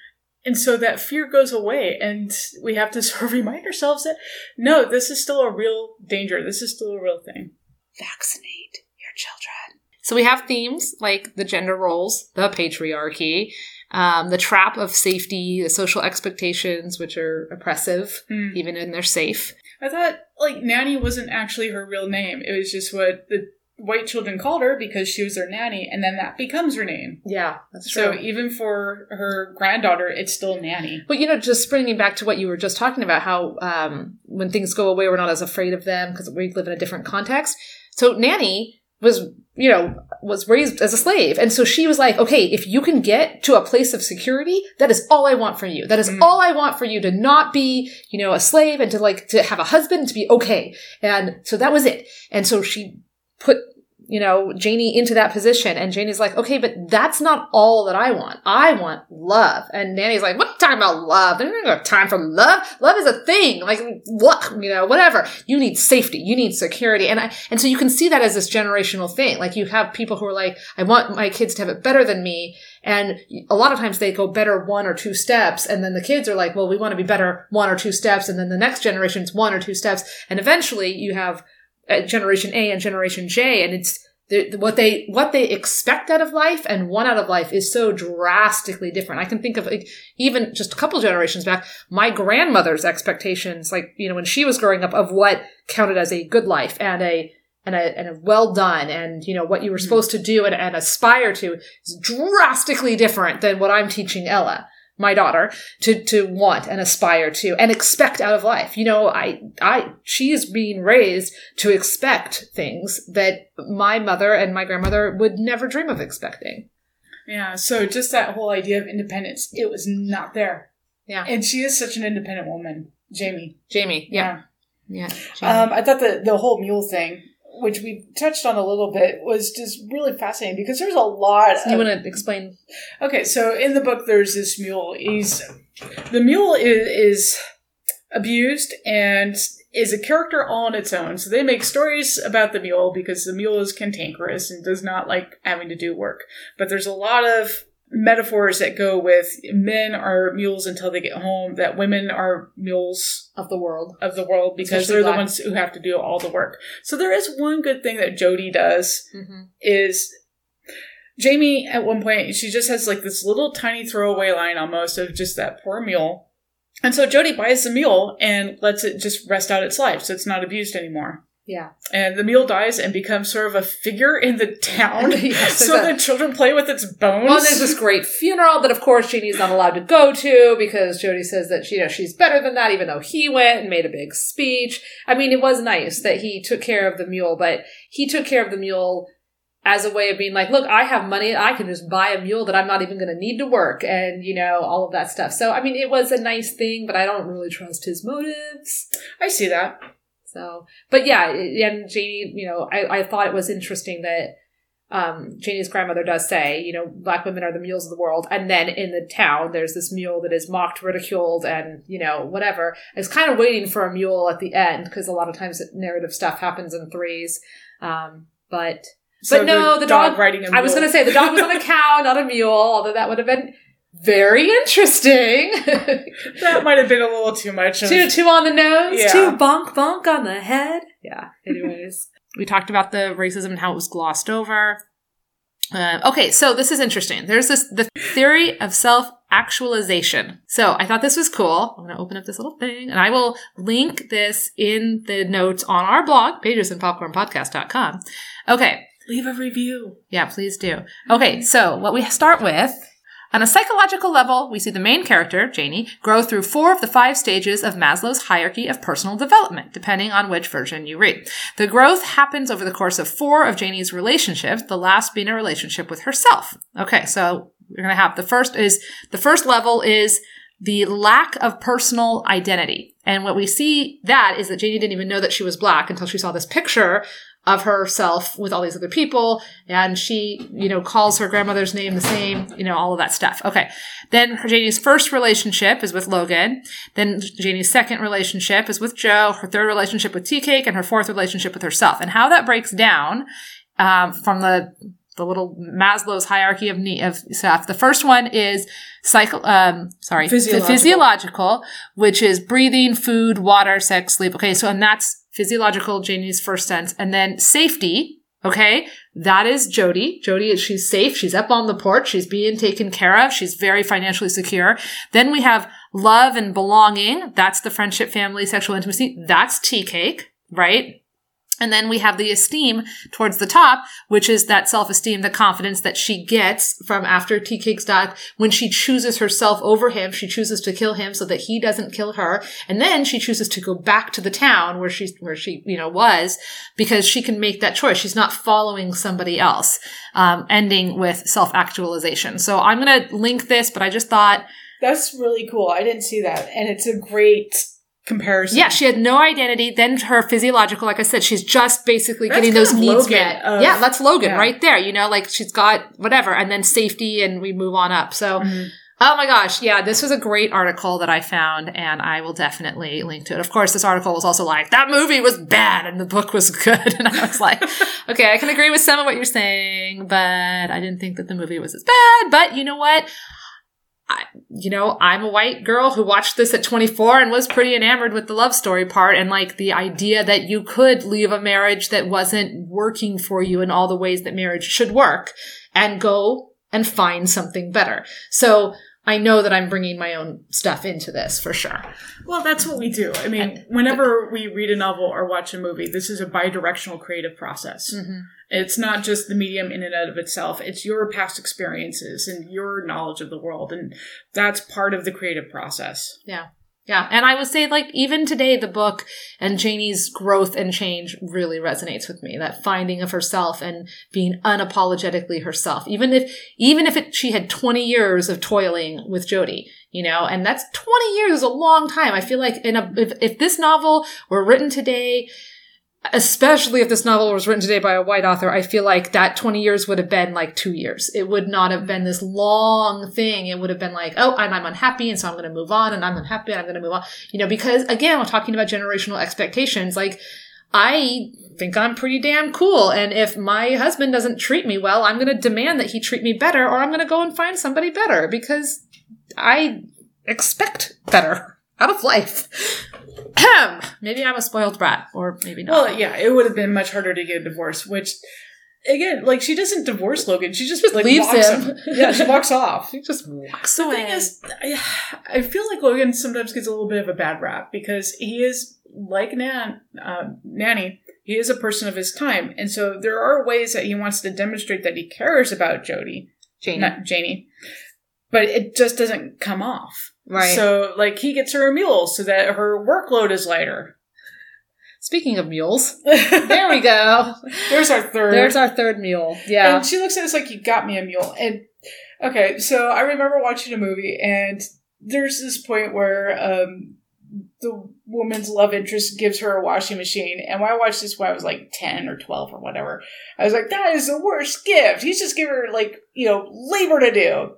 And so that fear goes away, and we have to sort of remind ourselves that no, this is still a real danger. This is still a real thing. Vaccinate your children. So we have themes like the gender roles, the patriarchy, um, the trap of safety, the social expectations, which are oppressive, Hmm. even when they're safe. I thought like nanny wasn't actually her real name. It was just what the white children called her because she was their nanny, and then that becomes her name. Yeah, that's So even for her granddaughter, it's still nanny. But you know, just bringing back to what you were just talking about, how um, when things go away, we're not as afraid of them because we live in a different context. So Nanny was, you know, was raised as a slave, and so she was like, okay, if you can get to a place of security, that is all I want for you. That is Mm. all I want for you to not be, you know, a slave and to like to have a husband to be okay. And so that was it. And so she put you know, Janie into that position. And Janie's like, okay, but that's not all that I want. I want love. And Nanny's like, what are you talking about love? There's no time for love. Love is a thing. Like, what, you know, whatever. You need safety. You need security. And I, and so you can see that as this generational thing. Like you have people who are like, I want my kids to have it better than me. And a lot of times they go better one or two steps. And then the kids are like, well, we want to be better one or two steps. And then the next generation's one or two steps. And eventually you have Uh, generation A and generation J, and it's the, what they what they expect out of life and want out of life is so drastically different. I can think of even just a couple generations back, my grandmother's expectations, like you know when she was growing up, of what counted as a good life and a and a, and a well done and you know what you were mm-hmm. supposed to do and, and aspire to is drastically different than what I'm teaching Ella my daughter to to want and aspire to and expect out of life. You know, I I she is being raised to expect things that my mother and my grandmother would never dream of expecting. Yeah, so just that whole idea of independence, it was not there. Yeah. And she is such an independent woman, Janie. Janie, yeah, yeah. Um, I thought the, the whole mule thing, which we touched on a little bit, was just really fascinating because there's a lot you of want to explain? Okay, so in the book, there's this mule. He's the mule is, is abused and is a character all on its own. So they make stories about the mule because the mule is cantankerous and does not like having to do work. But there's a lot of metaphors that go with men are mules until they get home, that women are mules Of the world. of the world because Especially they're the ones who have to do all the work. So there is one good thing that Jody does Mm-hmm. is Janie at one point she just has like this little tiny throwaway line almost of just that poor mule. And so Jody buys the mule and lets it just rest out its life so it's not abused anymore. Yeah. And the mule dies and becomes sort of a figure in the town. Yes, so the children play with its bones. Well, there's this great funeral that, of course, Janie's not allowed to go to because Jody says that you know she's better than that, even though he went and made a big speech. I mean, it was nice that he took care of the mule, but he took care of the mule as a way of being like, look, I have money, I can just buy a mule that I'm not even going to need to work, and you know all of that stuff. So, I mean, it was a nice thing, but I don't really trust his motives. I see that. So, but yeah, and Janie, you know, I, I thought it was interesting that um, Janie's grandmother does say, you know, black women are the mules of the world. And then in the town, there's this mule that is mocked, ridiculed, and, you know, whatever. I was kind of waiting for a mule at the end because a lot of times narrative stuff happens in threes. Um, but, So but no, the, dog, riding a I was going to say the dog was on a cow, not a mule, although that would have been very interesting. that might have been a little too much. Of, Two, two on the nose, Yeah. two bonk bonk on the head. Yeah. Anyways, we talked about the racism and how it was glossed over. Uh, okay, so this is interesting. There's this the theory of self actualization. So I thought this was cool. I'm going to open up this little thing, and I will link this in the notes on our blog, pages and popcornpodcast.com. Okay, leave a review. yeah, please do. Okay, so what we start with on a psychological level, we see the main character, Janie, grow through four of the five stages of Maslow's hierarchy of personal development, depending on which version you read. The growth happens over the course of four of Janie's relationships, the last being a relationship with herself. Okay, so we're going to have the first is the first level is the lack of personal identity. And what we see that is that Janie didn't even know that she was black until she saw this picture of herself with all these other people and she you know calls her grandmother's name the same you know all of that stuff okay then her janie's first relationship is with logan then janie's second relationship is with joe her third relationship with tea cake and her fourth relationship with herself and how that breaks down um, from the the little Maslow's hierarchy of need of stuff. The first one is psycho, um, sorry, Physiological. physiological, which is breathing, food, water, sex, sleep. Okay, so and that's physiological, Janie's first sense, and then safety. Okay, that is Jody. Jody she's safe. She's up on the porch. She's being taken care of. She's very financially secure. Then we have love and belonging. That's the friendship, family, sexual intimacy. That's tea cake, right? And then we have the esteem towards the top, which is that self-esteem, the confidence that she gets from after Tea Cake's death. When she chooses herself over him, she chooses to kill him so that he doesn't kill her. And then she chooses to go back to the town where she, where she, you know, was because she can make that choice. She's not following somebody else, um, ending with self-actualization. So I'm going to link this, but I just thought, That's really cool. I didn't see that, and it's a great comparison. Yeah, she had no identity. Then her physiological, like I said, she's just basically That's getting those needs Logan met. of- yeah, that's Logan yeah. right there. You know, like she's got whatever, and then safety, and we move on up. So, Mhm. oh my gosh, yeah, this was a great article that I found, and I will definitely link to it. Of course, this article was also like that movie was bad and the book was good, and I was like, okay, I can agree with some of what you're saying, but I didn't think that the movie was as bad. But you know what? You know, I'm a white girl who watched this at 24 and was pretty enamored with the love story part and like the idea that you could leave a marriage that wasn't working for you in all the ways that marriage should work and go and find something better. So I know that I'm bringing my own stuff into this for sure. Well, that's what we do. I mean, whenever we read a novel or watch a movie, this is a bi-directional creative process. Mm-hmm. It's not just the medium in and out of itself. It's your past experiences and your knowledge of the world, and that's part of the creative process. Yeah. Yeah. And I would say, like, even today, the book and Janie's growth and change really resonates with me. That finding of herself and being unapologetically herself. Even if, even if it, she had 20 years of toiling with Jody, you know, and that's 20 years is a long time. I feel like in a, if, if this novel were written today, especially if this novel was written today by a white author, I feel like that 20 years would have been like two years. It would not have been this long thing. It would have been like, oh, I'm, I'm unhappy, and so I'm going to move on, and I'm unhappy, and I'm going to move on. You know, because again, we're talking about generational expectations. Like, I think I'm pretty damn cool, and if my husband doesn't treat me well, I'm going to demand that he treat me better, or I'm going to go and find somebody better because I expect better out of life. Maybe I'm a spoiled brat, or maybe not. Well, yeah, it would have been much harder to get a divorce, which again, like she doesn't divorce Logan. She just, like leaves walks him. Yeah, she walks off. He just walks The away. thing is, I, I feel like Logan sometimes gets a little bit of a bad rap because he is like Nan, uh, Nanny. He is a person of his time, and so there are ways that he wants to demonstrate that he cares about Jody, Janie. not Janie, but it just doesn't come off. Right. So, like, he gets her a mule so that her workload is lighter. Speaking of mules, there we go. There's our third. There's our third mule. Yeah. And she looks at us like, you got me a mule. And okay, so I remember watching a movie, and there's this point where um, the woman's love interest gives her a washing machine. And when I watched this when I was like 10 or 12 or whatever, I was like, that is the worst gift. He's just giving her, like, you know, labor to do.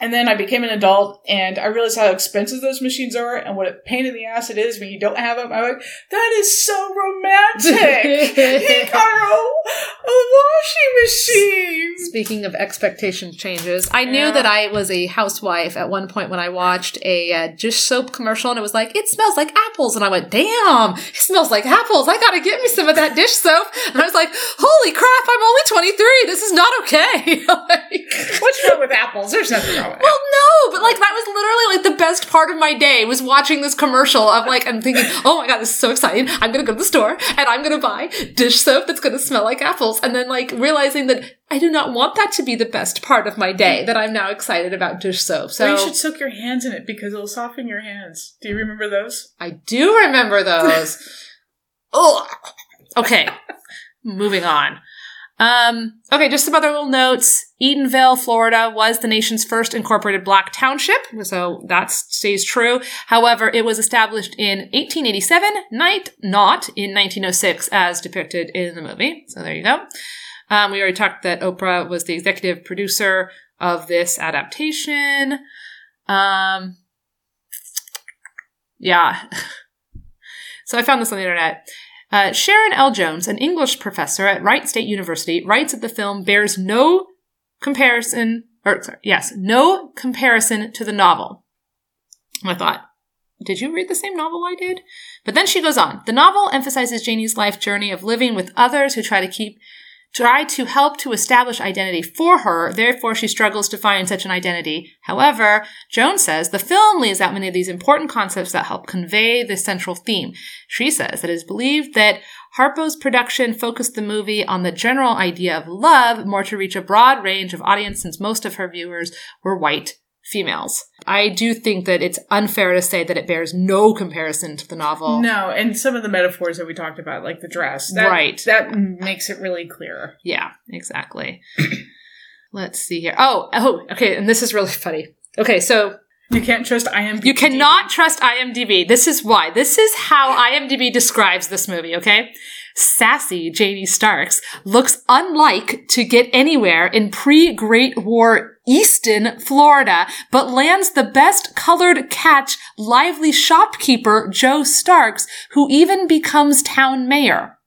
And then I became an adult and I realized how expensive those machines are and what a pain in the ass it is when you don't have them. I'm like, that is so romantic. he got her a, a washing machine. Speaking of expectation changes, I knew Yeah. that I was a housewife at one point when I watched a uh, dish soap commercial and it was like, it smells like apples. And I went, damn, it smells like apples. I gotta get me some of that dish soap. And I was like, holy crap, I'm only 23. This is not okay. Like- What's wrong with apples? There's nothing wrong with Well, apples. no, but like that was literally like the best part of my day was watching this commercial of like I'm thinking, oh my god, this is so exciting! I'm gonna go to the store and I'm gonna buy dish soap that's gonna smell like apples, and then like realizing that I do not want that to be the best part of my day. That I'm now excited about dish soap. Or So you should soak your hands in it because it'll soften your hands. Do you remember those? I do remember those. oh, okay. Moving on. Um, okay, just some other little notes. Eatonville, Florida was the nation's first incorporated black township, so that stays true. However, it was established in 1887, night, not in 1906 as depicted in the movie. So there you go. Um, we already talked that Oprah was the executive producer of this adaptation. Um, yeah. so I found this on the internet. Uh, Sharon L. Jones, an English professor at Wright State University, writes that the film bears no comparison, or sorry, yes, no comparison to the novel. I thought, did you read the same novel I did? But then she goes on. The novel emphasizes Janie's life journey of living with others who try to keep try to help to establish identity for her, therefore she struggles to find such an identity. However, Jones says the film leaves out many of these important concepts that help convey the central theme. She says it is believed that Harpo's production focused the movie on the general idea of love more to reach a broad range of audience since most of her viewers were white females. I do think that it's unfair to say that it bears no comparison to the novel. No, and some of the metaphors that we talked about, like the dress, that, Right. That makes it really clear. Yeah, exactly. Let's see here. Oh, oh, okay, and this is really funny. Okay, so You can't trust IMDb. you cannot trust IMDb. This is why. This is how IMDb describes this movie, okay? Sassy Janie Starks looks unlike to get anywhere in pre-Great War Easton, Florida, but lands the best colored catch lively shopkeeper Joe Starks, who even becomes town mayor.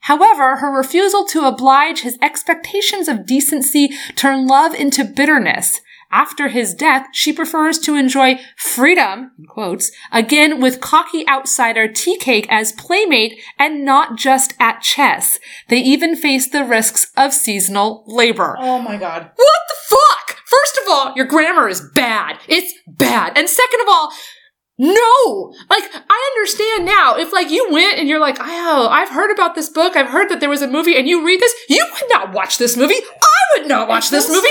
However, her refusal to oblige his expectations of decency turn love into bitterness. After his death, she prefers to enjoy freedom, in quotes, again with cocky outsider Tea Cake as playmate and not just at chess. They even face the risks of seasonal labor. Oh my god. What the fuck? First of all, your grammar is bad. It's bad. And second of all, no! Like, I understand now. If, like, you went and you're like, oh, I've heard about this book. I've heard that there was a movie and you read this, you would not watch this movie. I would not watch this movie.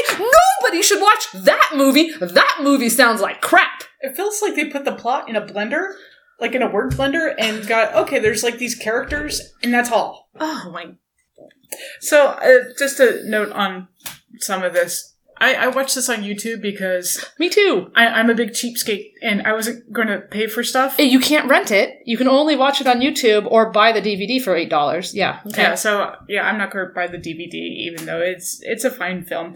Nobody should watch that movie. That movie sounds like crap. It feels like they put the plot in a blender, like in a word blender, and got okay. There's like these characters, and that's all. Oh my. So, uh, just a note on some of this. I, I watched this on YouTube because Me too. I, I'm a big cheapskate and I wasn't going to pay for stuff. Eh, you can't rent it. You can only watch it on YouTube or buy the DVD for eight dollars. Yeah. Okay. Yeah, so yeah, I'm not going to buy the DVD, even though it's it's a fine film.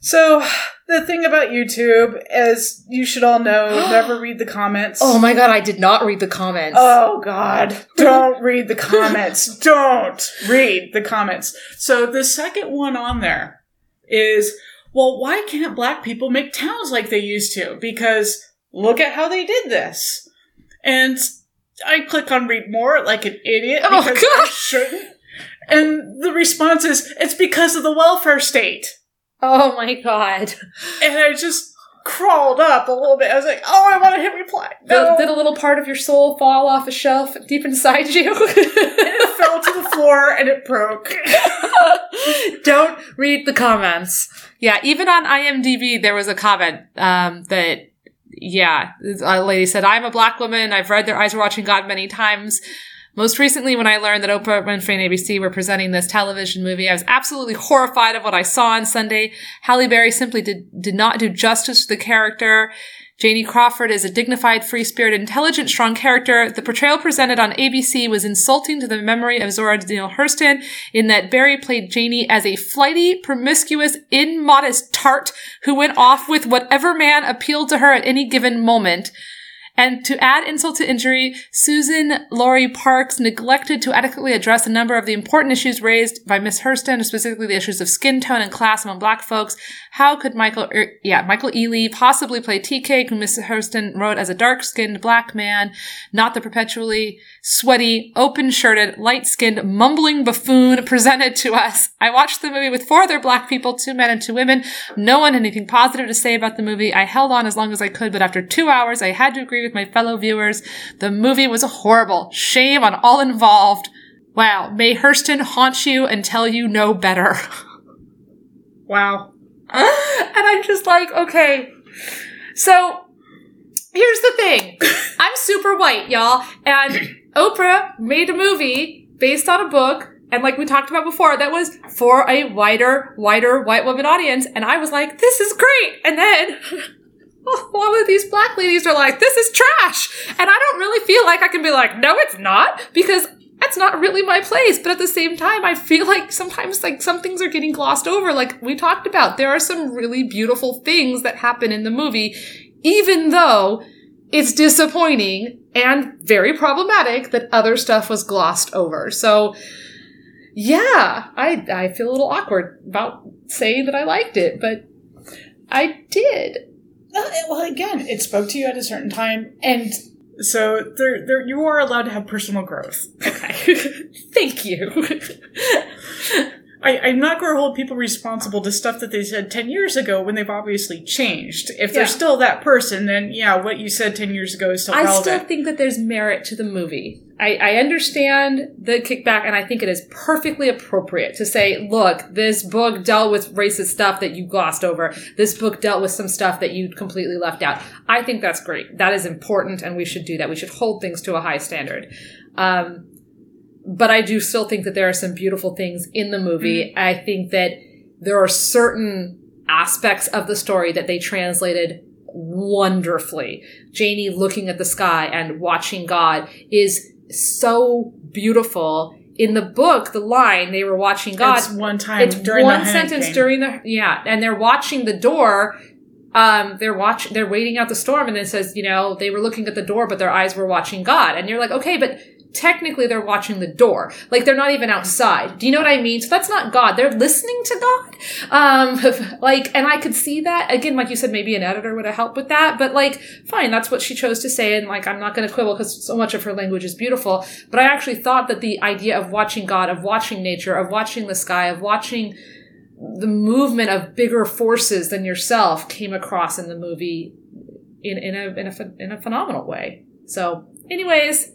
So the thing about YouTube, as you should all know, never read the comments. Oh my god, I did not read the comments. Oh God! Don't read the comments. Don't read the comments. So the second one on there is, well, why can't black people make towns like they used to? Because look at how they did this. And I click on read more like an idiot Oh, because I shouldn't. And the response is, it's because of the welfare state. Oh my god. And I just crawled up a little bit. I was like, oh, I want to hit reply. No. Did, did a little part of your soul fall off a shelf deep inside you? and it fell to the floor and it broke. Don't read the comments. Yeah, even on IMDb, there was a comment um, that, yeah, a lady said, I'm a black woman. I've read Their Eyes Were Watching God many times. Most recently, when I learned that Oprah Winfrey and ABC were presenting this television movie, I was absolutely horrified of what I saw on Sunday. Halle Berry simply did, did not do justice to the character. Janie Crawford is a dignified, free-spirited, intelligent, strong character. The portrayal presented on ABC was insulting to the memory of Zora Neale Hurston in that Berry played Janie as a flighty, promiscuous, immodest tart who went off with whatever man appealed to her at any given moment. And to add insult to injury, Suzan-Lori Parks neglected to adequately address a number of the important issues raised by Miss Hurston, specifically the issues of skin tone and class among black folks. How could Michael, er, yeah, Michael Ealy possibly play Tea Cake, who Miss Hurston wrote as a dark-skinned black man, not the perpetually sweaty, open-shirted, light-skinned, mumbling buffoon presented to us? I watched the movie with four other black people, two men and two women. No one had anything positive to say about the movie. I held on as long as I could, but after two hours, I had to agree with my fellow viewers. The movie was horrible. Shame on all involved. Wow. May Hurston haunt you and tell you no better. Wow. and I'm just like, okay. So here's the thing. I'm super white, y'all. And Oprah made a movie based on a book. And like we talked about before, that was for a wider, wider white woman audience. And I was like, this is great. And then all of these black ladies are like, this is trash. And I don't really feel like I can be like, no, it's not. Because that's not really my place. But at the same time, I feel like sometimes like some things are getting glossed over. Like we talked about, there are some really beautiful things that happen in the movie, even though it's disappointing and very problematic that other stuff was glossed over. So yeah, I I feel a little awkward about saying that I liked it, but I did. Well, again, it spoke to you at a certain time, and so there, there, you are allowed to have personal growth. Okay. Thank you. I, I'm not going to hold people responsible to stuff that they said 10 years ago when they've obviously changed. If they're still that person, then yeah, what you said 10 years ago is still I relevant. still think that there's merit to the movie. I, I understand the kickback, and I think it is perfectly appropriate to say, look, this book dealt with racist stuff that you glossed over. This book dealt with some stuff that you completely left out. I think that's great. That is important, and we should do that. We should hold things to a high standard. Um, but I do still think that there are some beautiful things in the movie. I think that there are certain aspects of the story that they translated wonderfully. Janie looking at the sky and watching God is so beautiful. In the book, the line they were watching God. It's one time It's during one sentence during the yeah, and they're watching the door. Um, they're watching, they're waiting out the storm, and it says, you know, they were looking at the door, but their eyes were watching God, and you're like, okay, but technically they're watching the door, like they're not even outside. Do you know what I mean? So that's not God; they're listening to God. Um, like, and I could see that again, like you said, maybe an editor would have helped with that, but like, fine, that's what she chose to say, and like, I'm not going to quibble because so much of her language is beautiful. But I actually thought that the idea of watching God, of watching nature, of watching the sky, of watching the movement of bigger forces than yourself came across in the movie in, in a in a in a phenomenal way. So, anyways,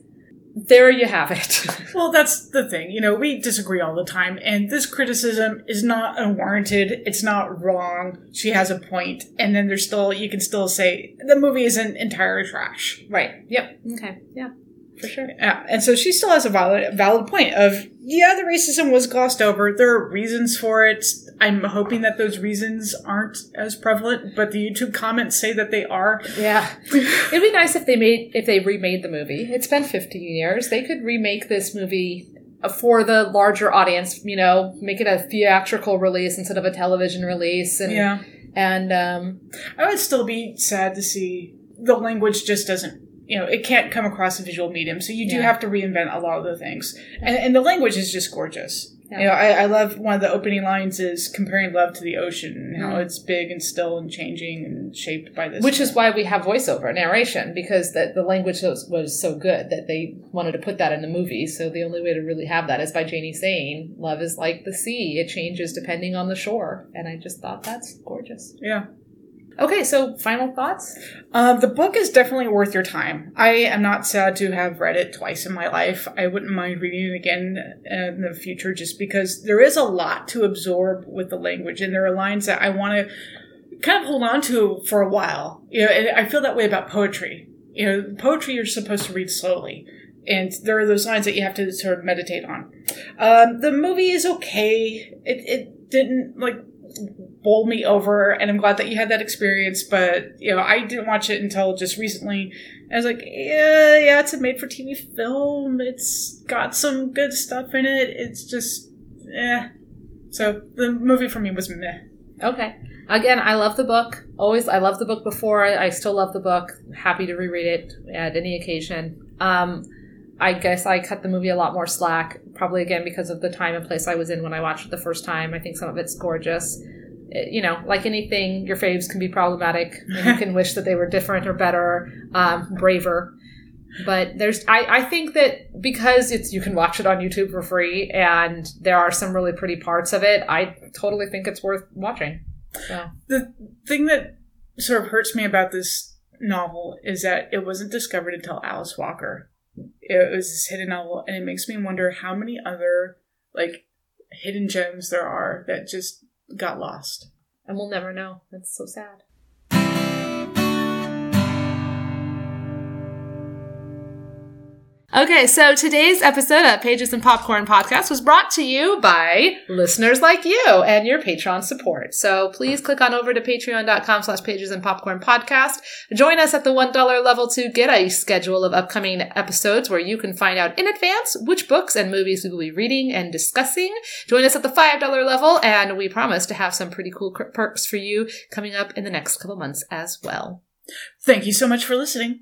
there you have it. Well, that's the thing. You know, we disagree all the time, and this criticism is not unwarranted. It's not wrong. She has a point, and then there's still you can still say the movie isn't entirely trash. right. Yep. Okay. Yeah. For sure. Yeah, and so she still has a valid valid point of yeah, the racism was glossed over. There are reasons for it. I'm hoping that those reasons aren't as prevalent, but the YouTube comments say that they are. Yeah. It'd be nice if they made if they remade the movie. It's been 15 years. They could remake this movie for the larger audience, you know, make it a theatrical release instead of a television release and Yeah. and um I would still be sad to see the language just doesn't, you know, it can't come across a visual medium. So you do Yeah. have to reinvent a lot of the things. And, and the language is just gorgeous. Yeah. You know, I, I love one of the opening lines is comparing love to the ocean and how Mhm. it's big and still and changing and shaped by this. which is why we have voiceover narration because the, the language was, was so good that they wanted to put that in the movie so the only way to really have that is by janie saying love is like the sea it changes depending on the shore and i just thought that's gorgeous Yeah. Okay so final thoughts Uh, the book is definitely worth your time. I am not sad to have read it twice in my life. I wouldn't mind reading it again in the future just because there is a lot to absorb with the language, and there are lines that I want to kind of hold on to for a while. You know, and I feel that way about poetry. You know, poetry you're supposed to read slowly. And there are those lines that you have to sort of meditate on. Um, the movie is okay. It, it didn't like bowl me over and I'm glad that you had that experience, but you know, I didn't watch it until just recently. I was like, yeah, yeah, it's a made for TV film. It's got some good stuff in it. It's just eh. So the movie for me was meh. okay again i love the book always i love the book before i, I still love the book happy to reread it at any occasion um I guess I cut the movie a lot more slack, probably again because of the time and place I was in when I watched it the first time. I think some of it's gorgeous. It- you know, like anything, your faves can be problematic, you can wish that they were different or better, um, braver. But there's, I, I think that because it's you can watch it on YouTube for free, and there are some really pretty parts of it. I totally think it's worth watching. So The thing that sort of hurts me about this novel is that it wasn't discovered until Alice Walker. It was this hidden novel, and it makes me wonder how many other like hidden gems there are that just got lost. and we'll never know. That's so sad. Okay, so today's episode of Pages and Popcorn Podcast was brought to you by listeners like you and your Patreon support. So please click on over to patreon.com slash pages and popcorn podcast. Join us at the $1 level to get a schedule of upcoming episodes where you can find out in advance which books and movies we will be reading and discussing. Join us at the $5 level and we promise to have some pretty cool perks for you coming up in the next couple months as well. Thank you so much for listening.